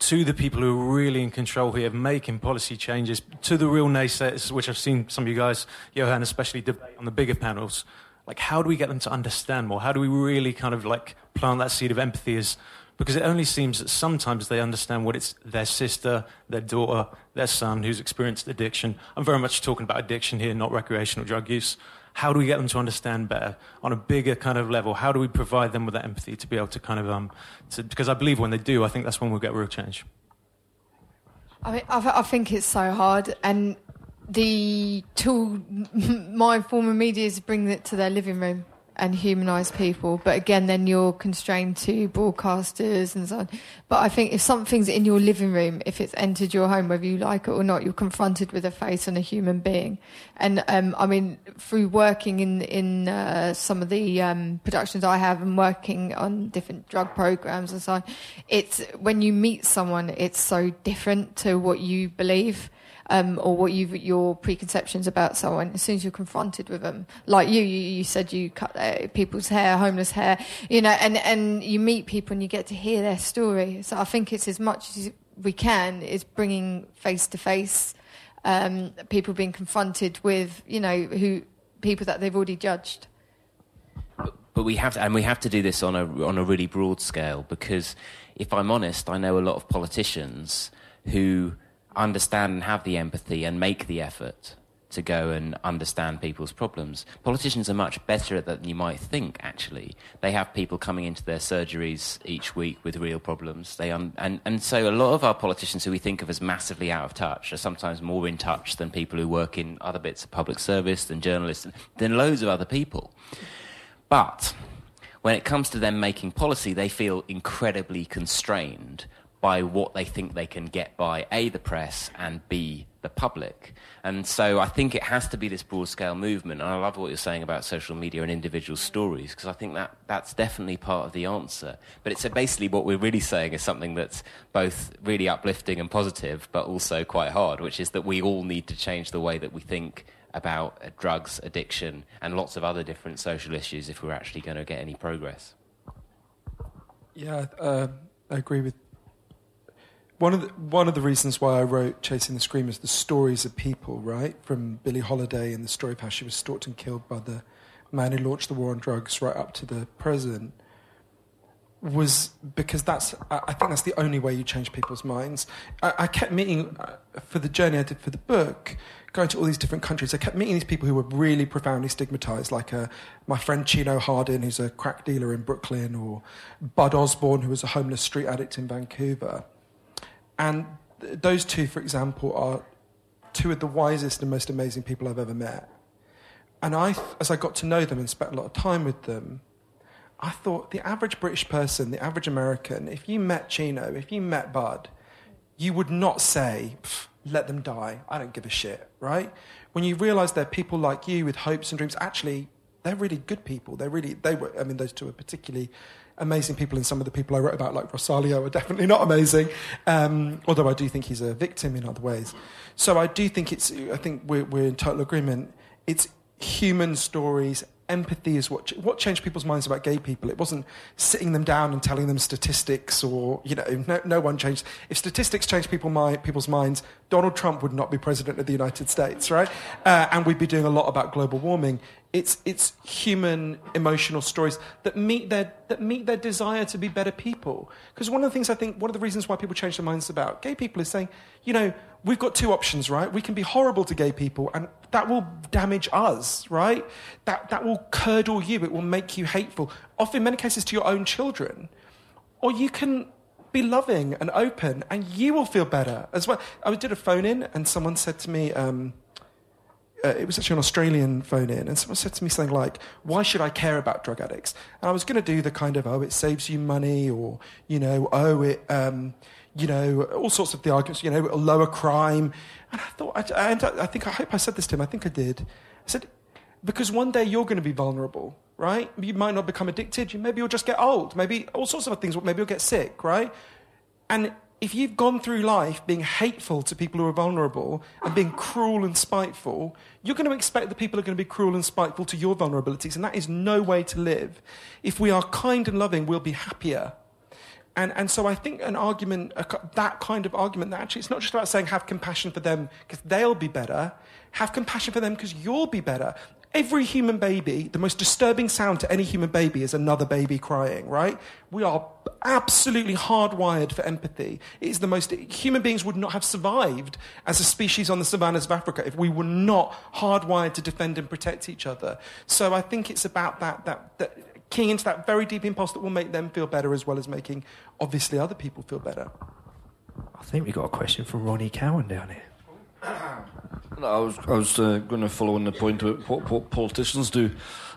to the people who are really in control here, making policy changes, to the real naysayers, which I've seen some of you guys, Johann especially, debate on the bigger panels. Like, how do we get them to understand more? How do we really kind of like plant that seed of empathy? Is because it only seems that sometimes they understand what it's their sister, their daughter, their son who's experienced addiction. I'm very much talking about addiction here, not recreational drug use. How do we get them to understand better on a bigger kind of level? How do we provide them with that empathy to be able to kind of, um, to, because I believe when they do, I think that's when we'll get real change.
I mean, I, I think it's so hard, and the tool my former media is bring it to their living room and humanize people. But again, then you're constrained to broadcasters and so on. But I think if something's in your living room, if it's entered your home, whether you like it or not, you're confronted with a face and a human being. And um, I mean, through working in in uh, some of the um, productions I have and working on different drug programs and so on, it's when you meet someone, it's so different to what you believe. Um, or what you your preconceptions about someone as soon as you're confronted with them. Like you, you, you said you cut uh, people's hair, homeless hair, you know, and and you meet people and you get to hear their story. So I think it's as much as we can is bringing face to face people being confronted with, you know, who people that they've already judged.
But we have to, and we have to do this on a on a really broad scale because, if I'm honest, I know a lot of politicians who understand and have the empathy and make the effort to go and understand people's problems. Politicians are much better at that than you might think, actually. They have people coming into their surgeries each week with real problems. They un- and, and so a lot of our politicians who we think of as massively out of touch are sometimes more in touch than people who work in other bits of public service, than journalists, than loads of other people. But when it comes to them making policy, they feel incredibly constrained by what they think they can get by A, the press, and B, the public. And so I think it has to be this broad scale movement. And I love what you're saying about social media and individual stories, because I think that that's definitely part of the answer. But it's basically what we're really saying is something that's both really uplifting and positive, but also quite hard, which is that we all need to change the way that we think about uh, drugs, addiction, and lots of other different social issues if we're actually going to get any progress.
Yeah, uh, I agree with one of the, one of the reasons why I wrote Chasing the Scream is the stories of people, right? From Billie Holiday and the story of how she was stalked and killed by the man who launched the war on drugs, right up to the president, was because that's I think that's the only way you change people's minds. I, I kept meeting uh, for the journey I did for the book, going to all these different countries. I kept meeting these people who were really profoundly stigmatized, like uh, my friend Chino Hardin, who's a crack dealer in Brooklyn, or Bud Osborne, who was a homeless street addict in Vancouver. And th- those two, for example, are two of the wisest and most amazing people I've ever met. And I, as I got to know them and spent a lot of time with them, I thought the average British person, the average American, if you met Chino, if you met Bud, you would not say, let them die. I don't give a shit, right? When you realize they're people like you with hopes and dreams, actually, they're really good people. They're really, they were, I mean, those two are particularly amazing people, and some of the people I wrote about, like Rosalio, are definitely not amazing. Um, although I do think he's a victim in other ways. So I do think it's. I think we're, we're in total agreement. It's human stories. Empathy is what what changed people's minds about gay people. It wasn't sitting them down and telling them statistics, or you know, no, no one changed. If statistics changed people my, people's minds, Donald Trump would not be president of the United States, right? Uh, and we'd be doing a lot about global warming. It's, it's human emotional stories that meet, their, that meet their desire to be better people. Because one of the things I think, one of the reasons why people change their minds about gay people is saying, you know, we've got two options, right? We can be horrible to gay people, and that will damage us, right? That, that will curdle you, it will make you hateful, often in many cases to your own children. Or you can be loving and open, and you will feel better as well. I did a phone in, and someone said to me, um, uh, it was actually an Australian phone in, and someone said to me something like, "Why should I care about drug addicts?" And I was going to do the kind of, "Oh, it saves you money," or you know, "Oh, it." Um, you know, all sorts of the arguments, you know, lower crime. And I thought, I, I, I think, I hope I said this to him. I think I did. I said, because one day you're going to be vulnerable, right? You might not become addicted. Maybe you'll just get old. Maybe all sorts of things. Maybe you'll get sick, right? And if you've gone through life being hateful to people who are vulnerable and being cruel and spiteful, you're going to expect that people are going to be cruel and spiteful to your vulnerabilities. And that is no way to live. If we are kind and loving, we'll be happier. And, and so I think an argument, that kind of argument, that actually it's not just about saying have compassion for them because they'll be better, have compassion for them because you'll be better. Every human baby, the most disturbing sound to any human baby is another baby crying, right? We are absolutely hardwired for empathy. It is the most, human beings would not have survived as a species on the savannas of Africa if we were not hardwired to defend and protect each other. So I think it's about that, that, that keying into that very deep impulse that will make them feel better as well as making, obviously, other people feel better.
I think we got a question from Ronnie Cowan down here.
No, I was, I was uh, going to follow on the point about what, what politicians do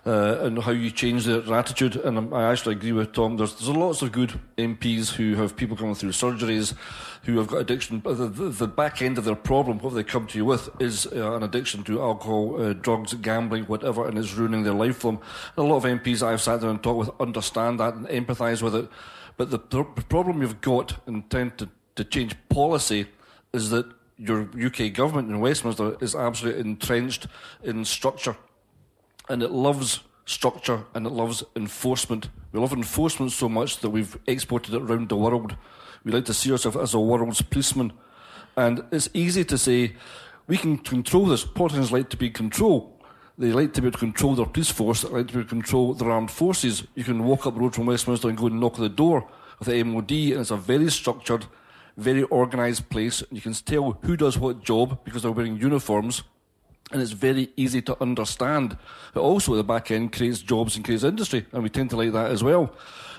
uh, and how you change their attitude. And I actually agree with Tom. There's, there's lots of good MPs who have people coming through surgeries who have got addiction. But the, the, the back end of their problem, what they come to you with, is uh, an addiction to alcohol, uh, drugs, gambling, whatever, and it's ruining their life for them. And a lot of MPs I've sat there and talked with understand that and empathise with it. But the, the problem you've got in trying to, to change policy is that your UK government in Westminster is absolutely entrenched in structure, and it loves structure and it loves enforcement. We love enforcement so much that we've exported it around the world. We like to see ourselves as a world's policeman, and it's easy to say we can control this. Politicians like to be in control. They like to be able to control their police force. They like to be able to control their armed forces. You can walk up the road from Westminster and go and knock on the door of the MOD, and it's a very structured, very organised place. You can tell who does what job because they're wearing uniforms, and it's very easy to understand. It also, at the back end, creates jobs and creates industry, and we tend to like that as well.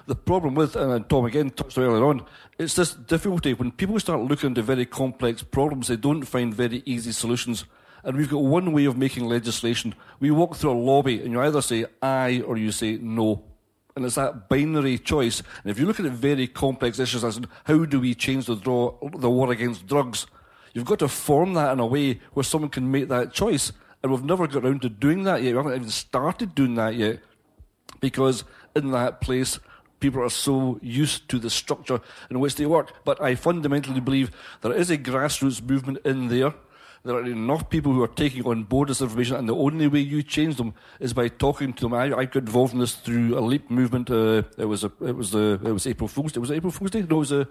The problem with, and Tom again touched earlier on, it's this difficulty when people start looking into very complex problems, they don't find very easy solutions. And we've got one way of making legislation. We walk through a lobby and you either say aye or you say no. And it's that binary choice. And if you look at very complex issues as in how do we change the, draw, the war against drugs, you've got to form that in a way where someone can make that choice. And we've never got around to doing that yet. We haven't even started doing that yet. Because in that place, people are so used to the structure in which they work. But I fundamentally believe there is a grassroots movement in there. There are enough people who are taking on board this information, and the only way you change them is by talking to them. I, I got involved in this through a leap movement. Uh, it was a, it was the, it was April Fool's Day. Was it April Fool's Day? No, it was a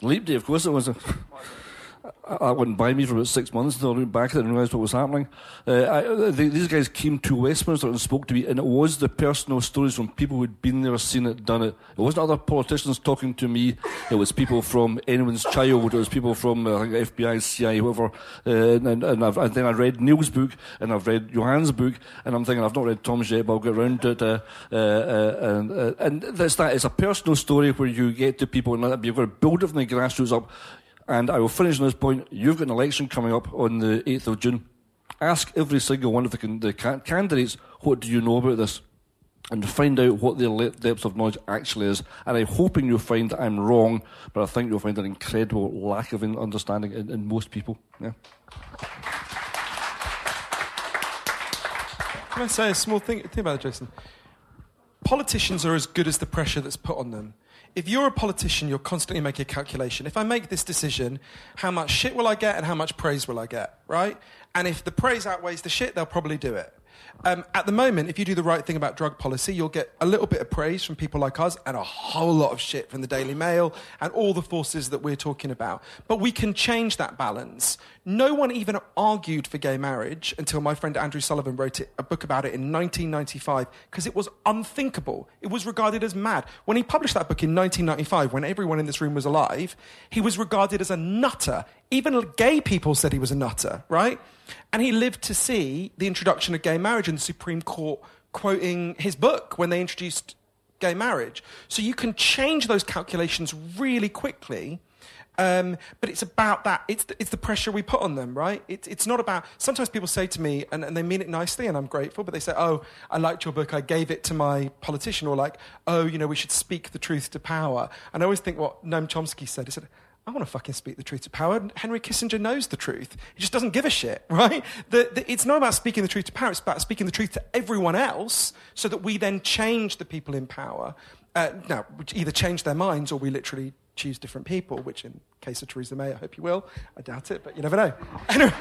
leap day. Of course, it was. A, that went by me for about six months until I went back and realised what was happening. Uh, I, these guys came to Westminster and spoke to me, and it was the personal stories from people who'd been there, seen it, done it. It wasn't other politicians talking to me. It was people from anyone's child. It was people from uh, FBI, CIA, whoever. Uh, and, and, and, then I read Neil's book, and I've read Johann's book, and I'm thinking I've not read Tom's yet, but I'll get around to it. Uh, uh, uh and and that's that. It's a personal story where you get to people, and you've got to build it from the grassroots up. And I will finish on this point. You've got an election coming up on the 8th of June. Ask every single one of the, the candidates, what do you know about this? And find out what their depth of knowledge actually is. And I'm hoping you'll find that I'm wrong, but I think you'll find an incredible lack of understanding in, in most people. Yeah.
Can I say a small thing, thing about it, Jason? Politicians are as good as the pressure that's put on them if you're a politician, you're constantly making a calculation. If I make this decision, how much shit will I get and how much praise will I get, right? And if the praise outweighs the shit, they'll probably do it. Um, at the moment, if you do the right thing about drug policy, you'll get a little bit of praise from people like us and a whole lot of shit from the Daily Mail and all the forces that we're talking about. But we can change that balance. No one even argued for gay marriage until my friend Andrew Sullivan wrote it, a book about it in 1995 because it was unthinkable. It was regarded as mad. When he published that book in 1995, when everyone in this room was alive, he was regarded as a nutter. Even gay people said he was a nutter, right? And he lived to see the introduction of gay marriage and the Supreme Court quoting his book when they introduced gay marriage. So you can change those calculations really quickly. Um, but it's about that. It's the, it's the pressure we put on them, right? It's it's not about. Sometimes people say to me, and, and they mean it nicely, and I'm grateful, but they say, "Oh, I liked your book. I gave it to my politician," or like, "Oh, you know, we should speak the truth to power." And I always think what Noam Chomsky said. He said, I want to fucking speak the truth to power. Henry Kissinger knows the truth. He just doesn't give a shit, right? The, the, it's not about speaking the truth to power. It's about speaking the truth to everyone else so that we then change the people in power. Uh, now, either change their minds or we literally choose different people, which in case of Theresa May, I hope you will. I doubt it, but you never know. Anyway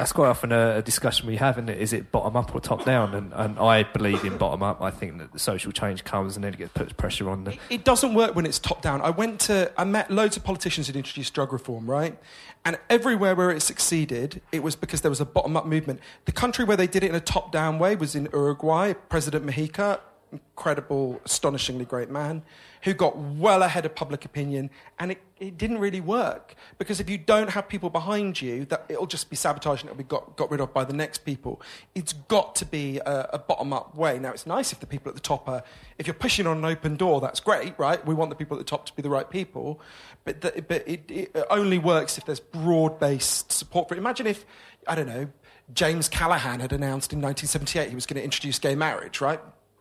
that's quite often a, a, discussion we have, isn't it? Is it bottom up or top down? And, and I believe in bottom up. I think that the social change comes and then it gets puts pressure on the.
It, doesn't work when it's top down. I went to, I met loads of politicians who'd introduced drug reform, right? And everywhere where it succeeded, it was because there was a bottom up movement. The country where they did it in a top down way was in Uruguay. President Mujica, incredible, astonishingly great man who got well ahead of public opinion, and it, it didn't really work because if you don't have people behind you, that it'll just be sabotaged and it'll be got, got rid of by the next people. It's got to be a, a bottom-up way. Now, it's nice if the people at the top are, if you're pushing on an open door, that's great, right? We want the people at the top to be the right people, but the, but it, it only works if there's broad-based support for it. Imagine if I don't know. James Callaghan had announced in 1978 he was going to introduce gay marriage, right?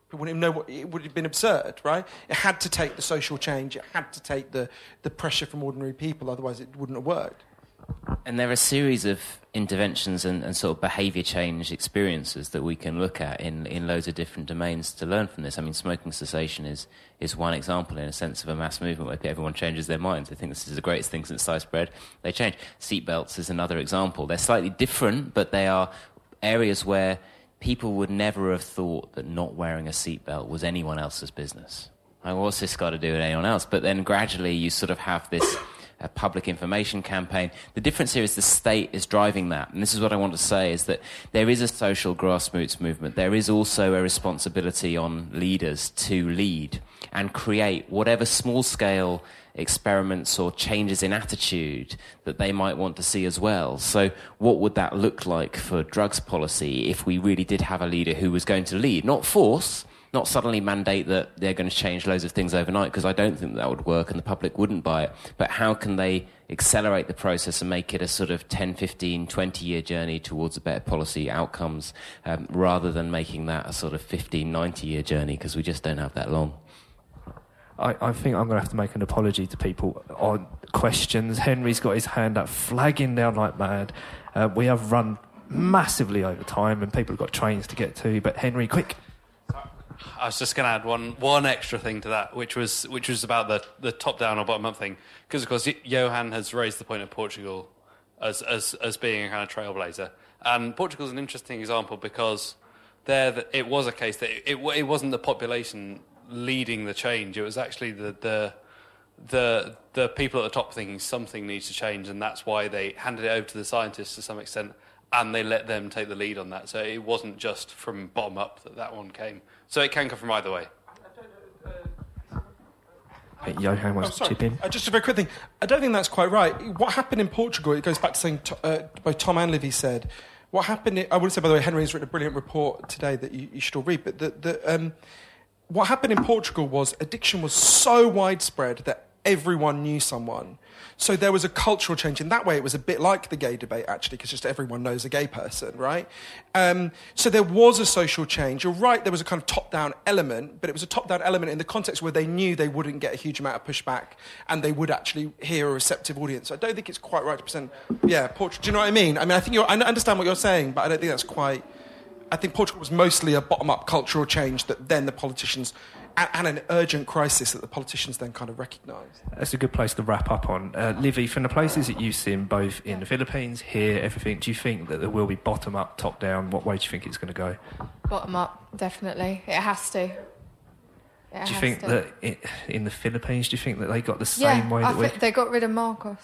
People wouldn't even know what, it would have been absurd, right? It had to take the social change, it had to take the, the pressure from ordinary people, otherwise it wouldn't have worked.
And there are a series of interventions and, and sort of behaviour change experiences that we can look at in, in loads of different domains to learn from this. I mean, smoking cessation is, is one example in a sense of a mass movement where everyone changes their minds. They think this is the greatest thing since sliced bread. They change. Seatbelts is another example. They're slightly different, but they are areas where people would never have thought that not wearing a seatbelt was anyone else's business. Like, what's this got to do with anyone else? But then gradually you sort of have this a public information campaign. The difference here is the state is driving that. And this is what I want to say is that there is a social grassroots movement. There is also a responsibility on leaders to lead and create whatever small scale experiments or changes in attitude that they might want to see as well. So, what would that look like for drugs policy if we really did have a leader who was going to lead, not force, not suddenly mandate that they're going to change loads of things overnight because I don't think that would work and the public wouldn't buy it. But how can they accelerate the process and make it a sort of 10, 15, 20 year journey towards a better policy outcomes um, rather than making that a sort of 15, 90 year journey because we just don't have that long.
I, I, think I'm going to have to make an apology to people on questions. Henry's got his hand up, flagging down like mad. Uh, we have run massively over time and people have got trains to get to. But Henry, quick.
I was just going to add one one extra thing to that, which was which was about the, the top down or bottom up thing, because of course Johann has raised the point of Portugal as as as being a kind of trailblazer, and Portugal's an interesting example because there it was a case that it, it, it wasn't the population leading the change; it was actually the the the the people at the top thinking something needs to change, and that's why they handed it over to the scientists to some extent, and they let them take the lead on that. So it wasn't just from bottom up that that one came. So it can come from either way.
Hey, Johann wants
oh,
to chip in.
Uh, just a very quick thing. I don't think that's quite right. What happened in Portugal, it goes back to something uh, both Tom and Livvy said. What happened, I would say, by the way, Henry has written a brilliant report today that you, you should all read, but the, the, um, what happened in Portugal was addiction was so widespread that everyone knew someone. So there was a cultural change. In that way, it was a bit like the gay debate, actually, because just everyone knows a gay person, right? Um, so there was a social change. You're right, there was a kind of top down element, but it was a top down element in the context where they knew they wouldn't get a huge amount of pushback and they would actually hear a receptive audience. So I don't think it's quite right to present, yeah, Portugal. Do you know what I mean? I mean, I think I understand what you're saying, but I don't think that's quite. I think Portugal was mostly a bottom up cultural change that then the politicians and, an urgent crisis that the politicians then kind of recognised.
That's a good place to wrap up on. Uh, Livvy, from the places that you've seen, both in the Philippines, here, everything, do you think that there will be bottom up, top down? What way do you think it's going to go?
Bottom up, definitely. It has to.
It do you think to. that it, in the Philippines, do you think that they got the same
yeah,
way
that
we...
they got rid of Marcos.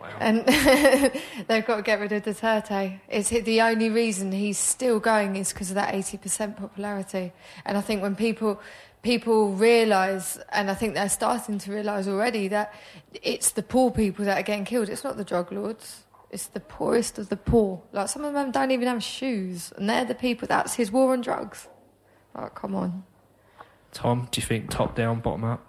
Wow.
And they've got to get rid of Duterte. It's the only reason he's still going is because of that 80% popularity. And I think when people people realise, and I think they're starting to realise already, that it's the poor people that are getting killed. It's not the drug lords. It's the poorest of the poor. Like some of them don't even have shoes, and they're the people. That's his war on drugs. Oh, come on.
Tom, do you think top down, bottom up?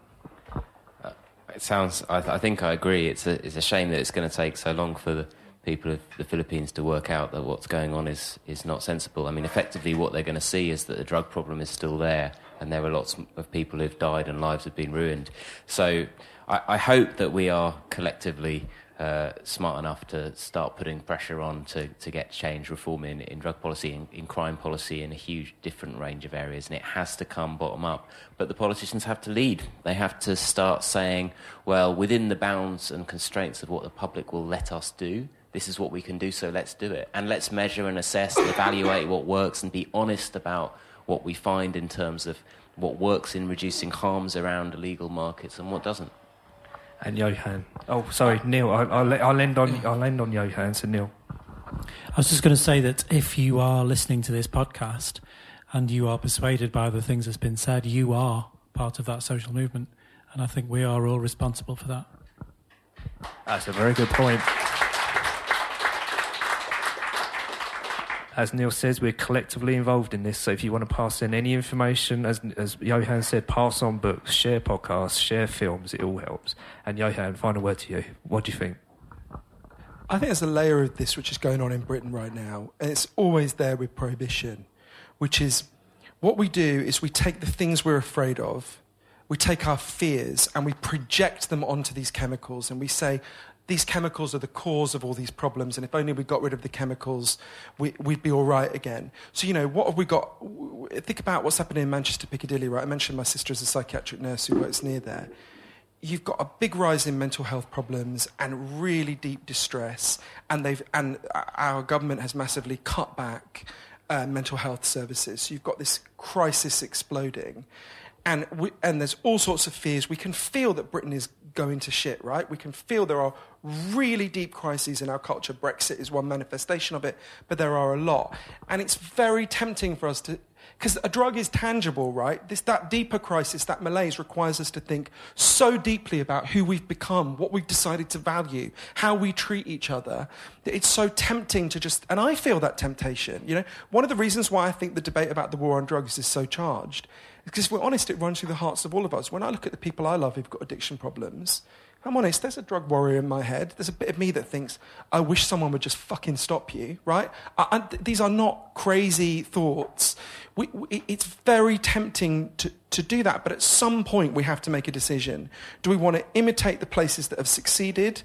Uh, it sounds. I, th- I, think I agree. It's a it's a shame that it's going to take so long for the people of the Philippines to work out that what's going on is is not sensible. I mean, effectively, what they're going to see is that the drug problem is still there and there are lots of people who've died and lives have been ruined. So I, I hope that we are collectively uh, smart enough to start putting pressure on to, to get change, reform in, in drug policy, in, in crime policy, in a huge different range of areas. And it has to come bottom up. But the politicians have to lead. They have to start saying, well, within the bounds and constraints of what the public will let us do, this is what we can do, so let's do it. And let's measure and assess and evaluate what works and be honest about what we find in terms of what works in reducing harms around illegal markets and what doesn't.
And Johann. Oh, sorry, Neil. I, will I'll end on I'll end on Johann. So Neil.
I was just going to say that if you are listening to this podcast and you are persuaded by the things that's been said, you are part of that social movement, and I think we are all responsible for that.
That's a very good point. As Neil says, we're collectively involved in this. So if you want to pass in any information, as as Johann said, pass on books, share podcasts, share films. It all helps. And Johann, final word to you. What do you think?
I think there's a layer of this which is going on in Britain right now, and it's always there with prohibition, which is what we do is we take the things we're afraid of we take our fears and we project them onto these chemicals and we say, these chemicals are the cause of all these problems, and if only we got rid of the chemicals, we, would be all right again. So, you know, what have we got? Think about what's happening in Manchester Piccadilly, right? I mentioned my sister is a psychiatric nurse who works near there. You've got a big rise in mental health problems and really deep distress, and, they've, and our government has massively cut back uh, mental health services. So you've got this crisis exploding. And, we, and there's all sorts of fears. We can feel that Britain is going to shit, right? We can feel there are really deep crises in our culture. Brexit is one manifestation of it, but there are a lot. And it's very tempting for us to, because a drug is tangible, right? This, that deeper crisis, that malaise requires us to think so deeply about who we've become, what we've decided to value, how we treat each other. that It's so tempting to just, and I feel that temptation. You know, one of the reasons why I think the debate about the war on drugs is so charged because if we're honest, it runs through the hearts of all of us. When I look at the people I love who've got addiction problems, I'm honest, there's a drug warrior in my head. There's a bit of me that thinks, I wish someone would just fucking stop you, right? I, I, these are not crazy thoughts. We, we, it's very tempting to, to do that, but at some point we have to make a decision. Do we want to imitate the places that have succeeded,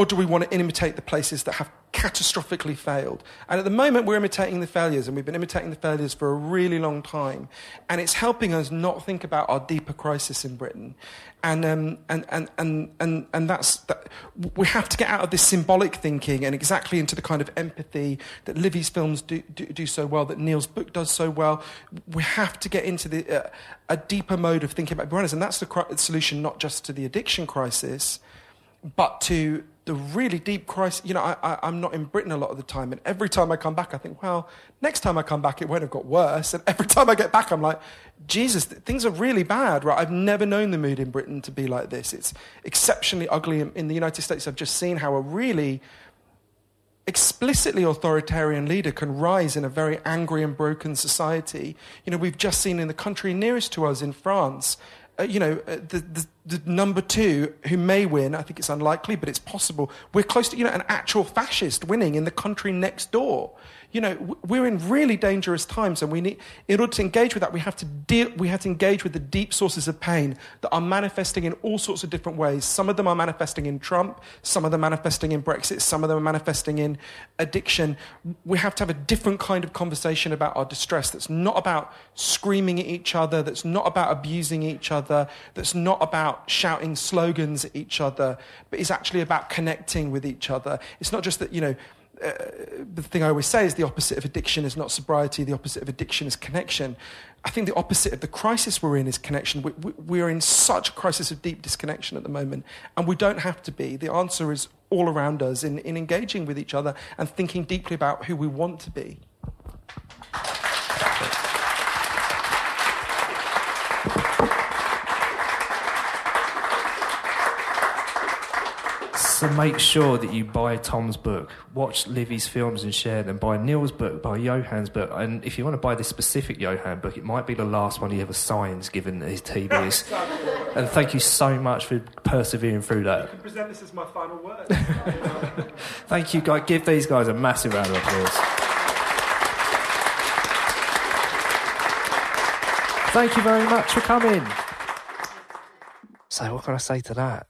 or do we want to imitate the places that have catastrophically failed? And at the moment, we're imitating the failures, and we've been imitating the failures for a really long time. And it's helping us not think about our deeper crisis in Britain. And, um, and, and, and, and, and that's, that, we have to get out of this symbolic thinking and exactly into the kind of empathy that Livvy's films do, do, do so well, that Neil's book does so well. We have to get into the, uh, a deeper mode of thinking about Buenos, and that's the solution not just to the addiction crisis, but to the really deep crisis. You know, I, am not in Britain a lot of the time, and every time I come back, I think, well, next time I come back, it won't have got worse. And every time I get back, I'm like, Jesus, things are really bad, right? I've never known the mood in Britain to be like this. It's exceptionally ugly. In the United States, I've just seen how a really explicitly authoritarian leader can rise in a very angry and broken society. You know, we've just seen in the country nearest to us in France uh, you know, uh, the, the, the, number two who may win, I think it's unlikely, but it's possible. We're close to, you know, an actual fascist winning in the country next door you know, we're in really dangerous times, and we need, in order to engage with that, we have to deal, we have to engage with the deep sources of pain that are manifesting in all sorts of different ways. Some of them are manifesting in Trump, some of them manifesting in Brexit, some of them are manifesting in addiction. We have to have a different kind of conversation about our distress that's not about screaming at each other, that's not about abusing each other, that's not about shouting slogans at each other, but is actually about connecting with each other. It's not just that, you know, uh, the thing I always say is the opposite of addiction is not sobriety, the opposite of addiction is connection. I think the opposite of the crisis we're in is connection. We, we, we, are in such a crisis of deep disconnection at the moment, and we don't have to be. The answer is all around us in, in engaging with each other and thinking deeply about who we want to be.
So make sure that you buy Tom's book, watch Livvy's films and share them, buy Neil's book, buy Johann's book. And if you want to buy this specific Johann book, it might be the last one he ever signs given his TBs. and thank you so much for persevering through that.
You can present this as my final word.
thank you, guys. Give these guys a massive round of applause. Thank you very much for coming. So, what can I say to that?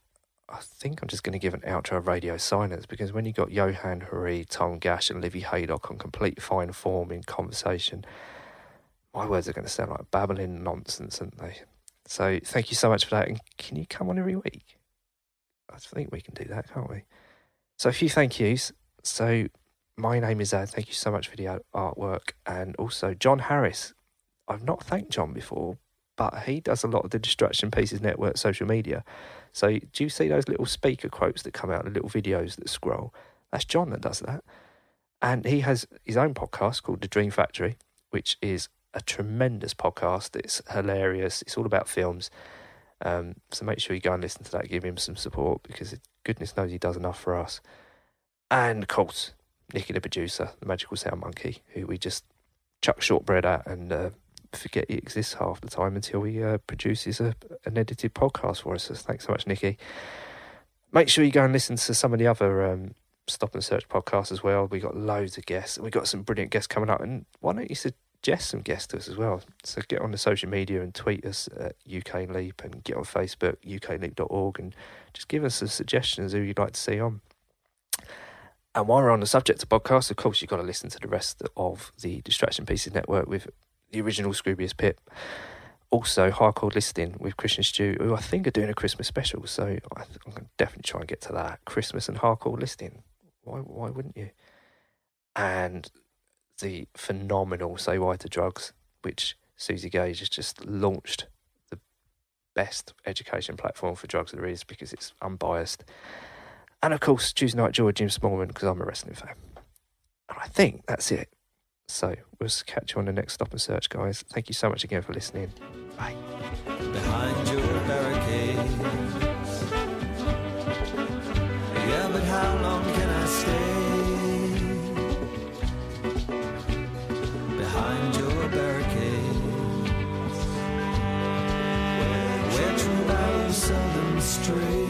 I think I'm just going to give an outro radio silence because when you got Johann Hari, Tom Gash, and Livvy Haydock on complete fine form in conversation, my words are going to sound like babbling nonsense, aren't they? So thank you so much for that. And can you come on every week? I think we can do that, can't we? So a few thank yous. So my name is Ad. Thank you so much for the artwork, and also John Harris. I've not thanked John before, but he does a lot of the Distraction Pieces Network social media. So do you see those little speaker quotes that come out, the little videos that scroll? That's John that does that. And he has his own podcast called The Dream Factory, which is a tremendous podcast. It's hilarious. It's all about films. Um, so make sure you go and listen to that. Give him some support because goodness knows he does enough for us. And of course, Nicky, the producer, the magical sound monkey, who we just chuck shortbread at and uh, forget he exists half the time until he uh, produces a, an edited podcast for us. So thanks so much, Nikki. Make sure you go and listen to some of the other um, Stop and Search podcasts as well. We got loads of guests. We got some brilliant guests coming up. And why don't you suggest some guests to us as well. So get on the social media and tweet us at UK Leap and get on Facebook, ukleap.org, and just give us some suggestions who you'd like to see on. And while we're on the subject of podcasts, of course, you've got to listen to the rest of the Distraction Pieces Network with the original Scroobius Pip. Also, Hardcore Listing with Christian Stew, who I think are doing a Christmas special. So I I'm going to definitely try and get to that. Christmas and Hardcore Listing. Why, why wouldn't you? And the phenomenal Say Why to Drugs, which Suzi Gage has just launched the best education platform for drugs there is because it's unbiased. And of course, Tuesday Night Joy, Jim Smallman, because I'm a wrestling fan. And I think that's it. So we'll catch you on the next stop and search, guys. Thank you so much again for listening. Bye.
behind your barricades. Yeah, but how long can I stay behind your barricades? Where true seldom stray.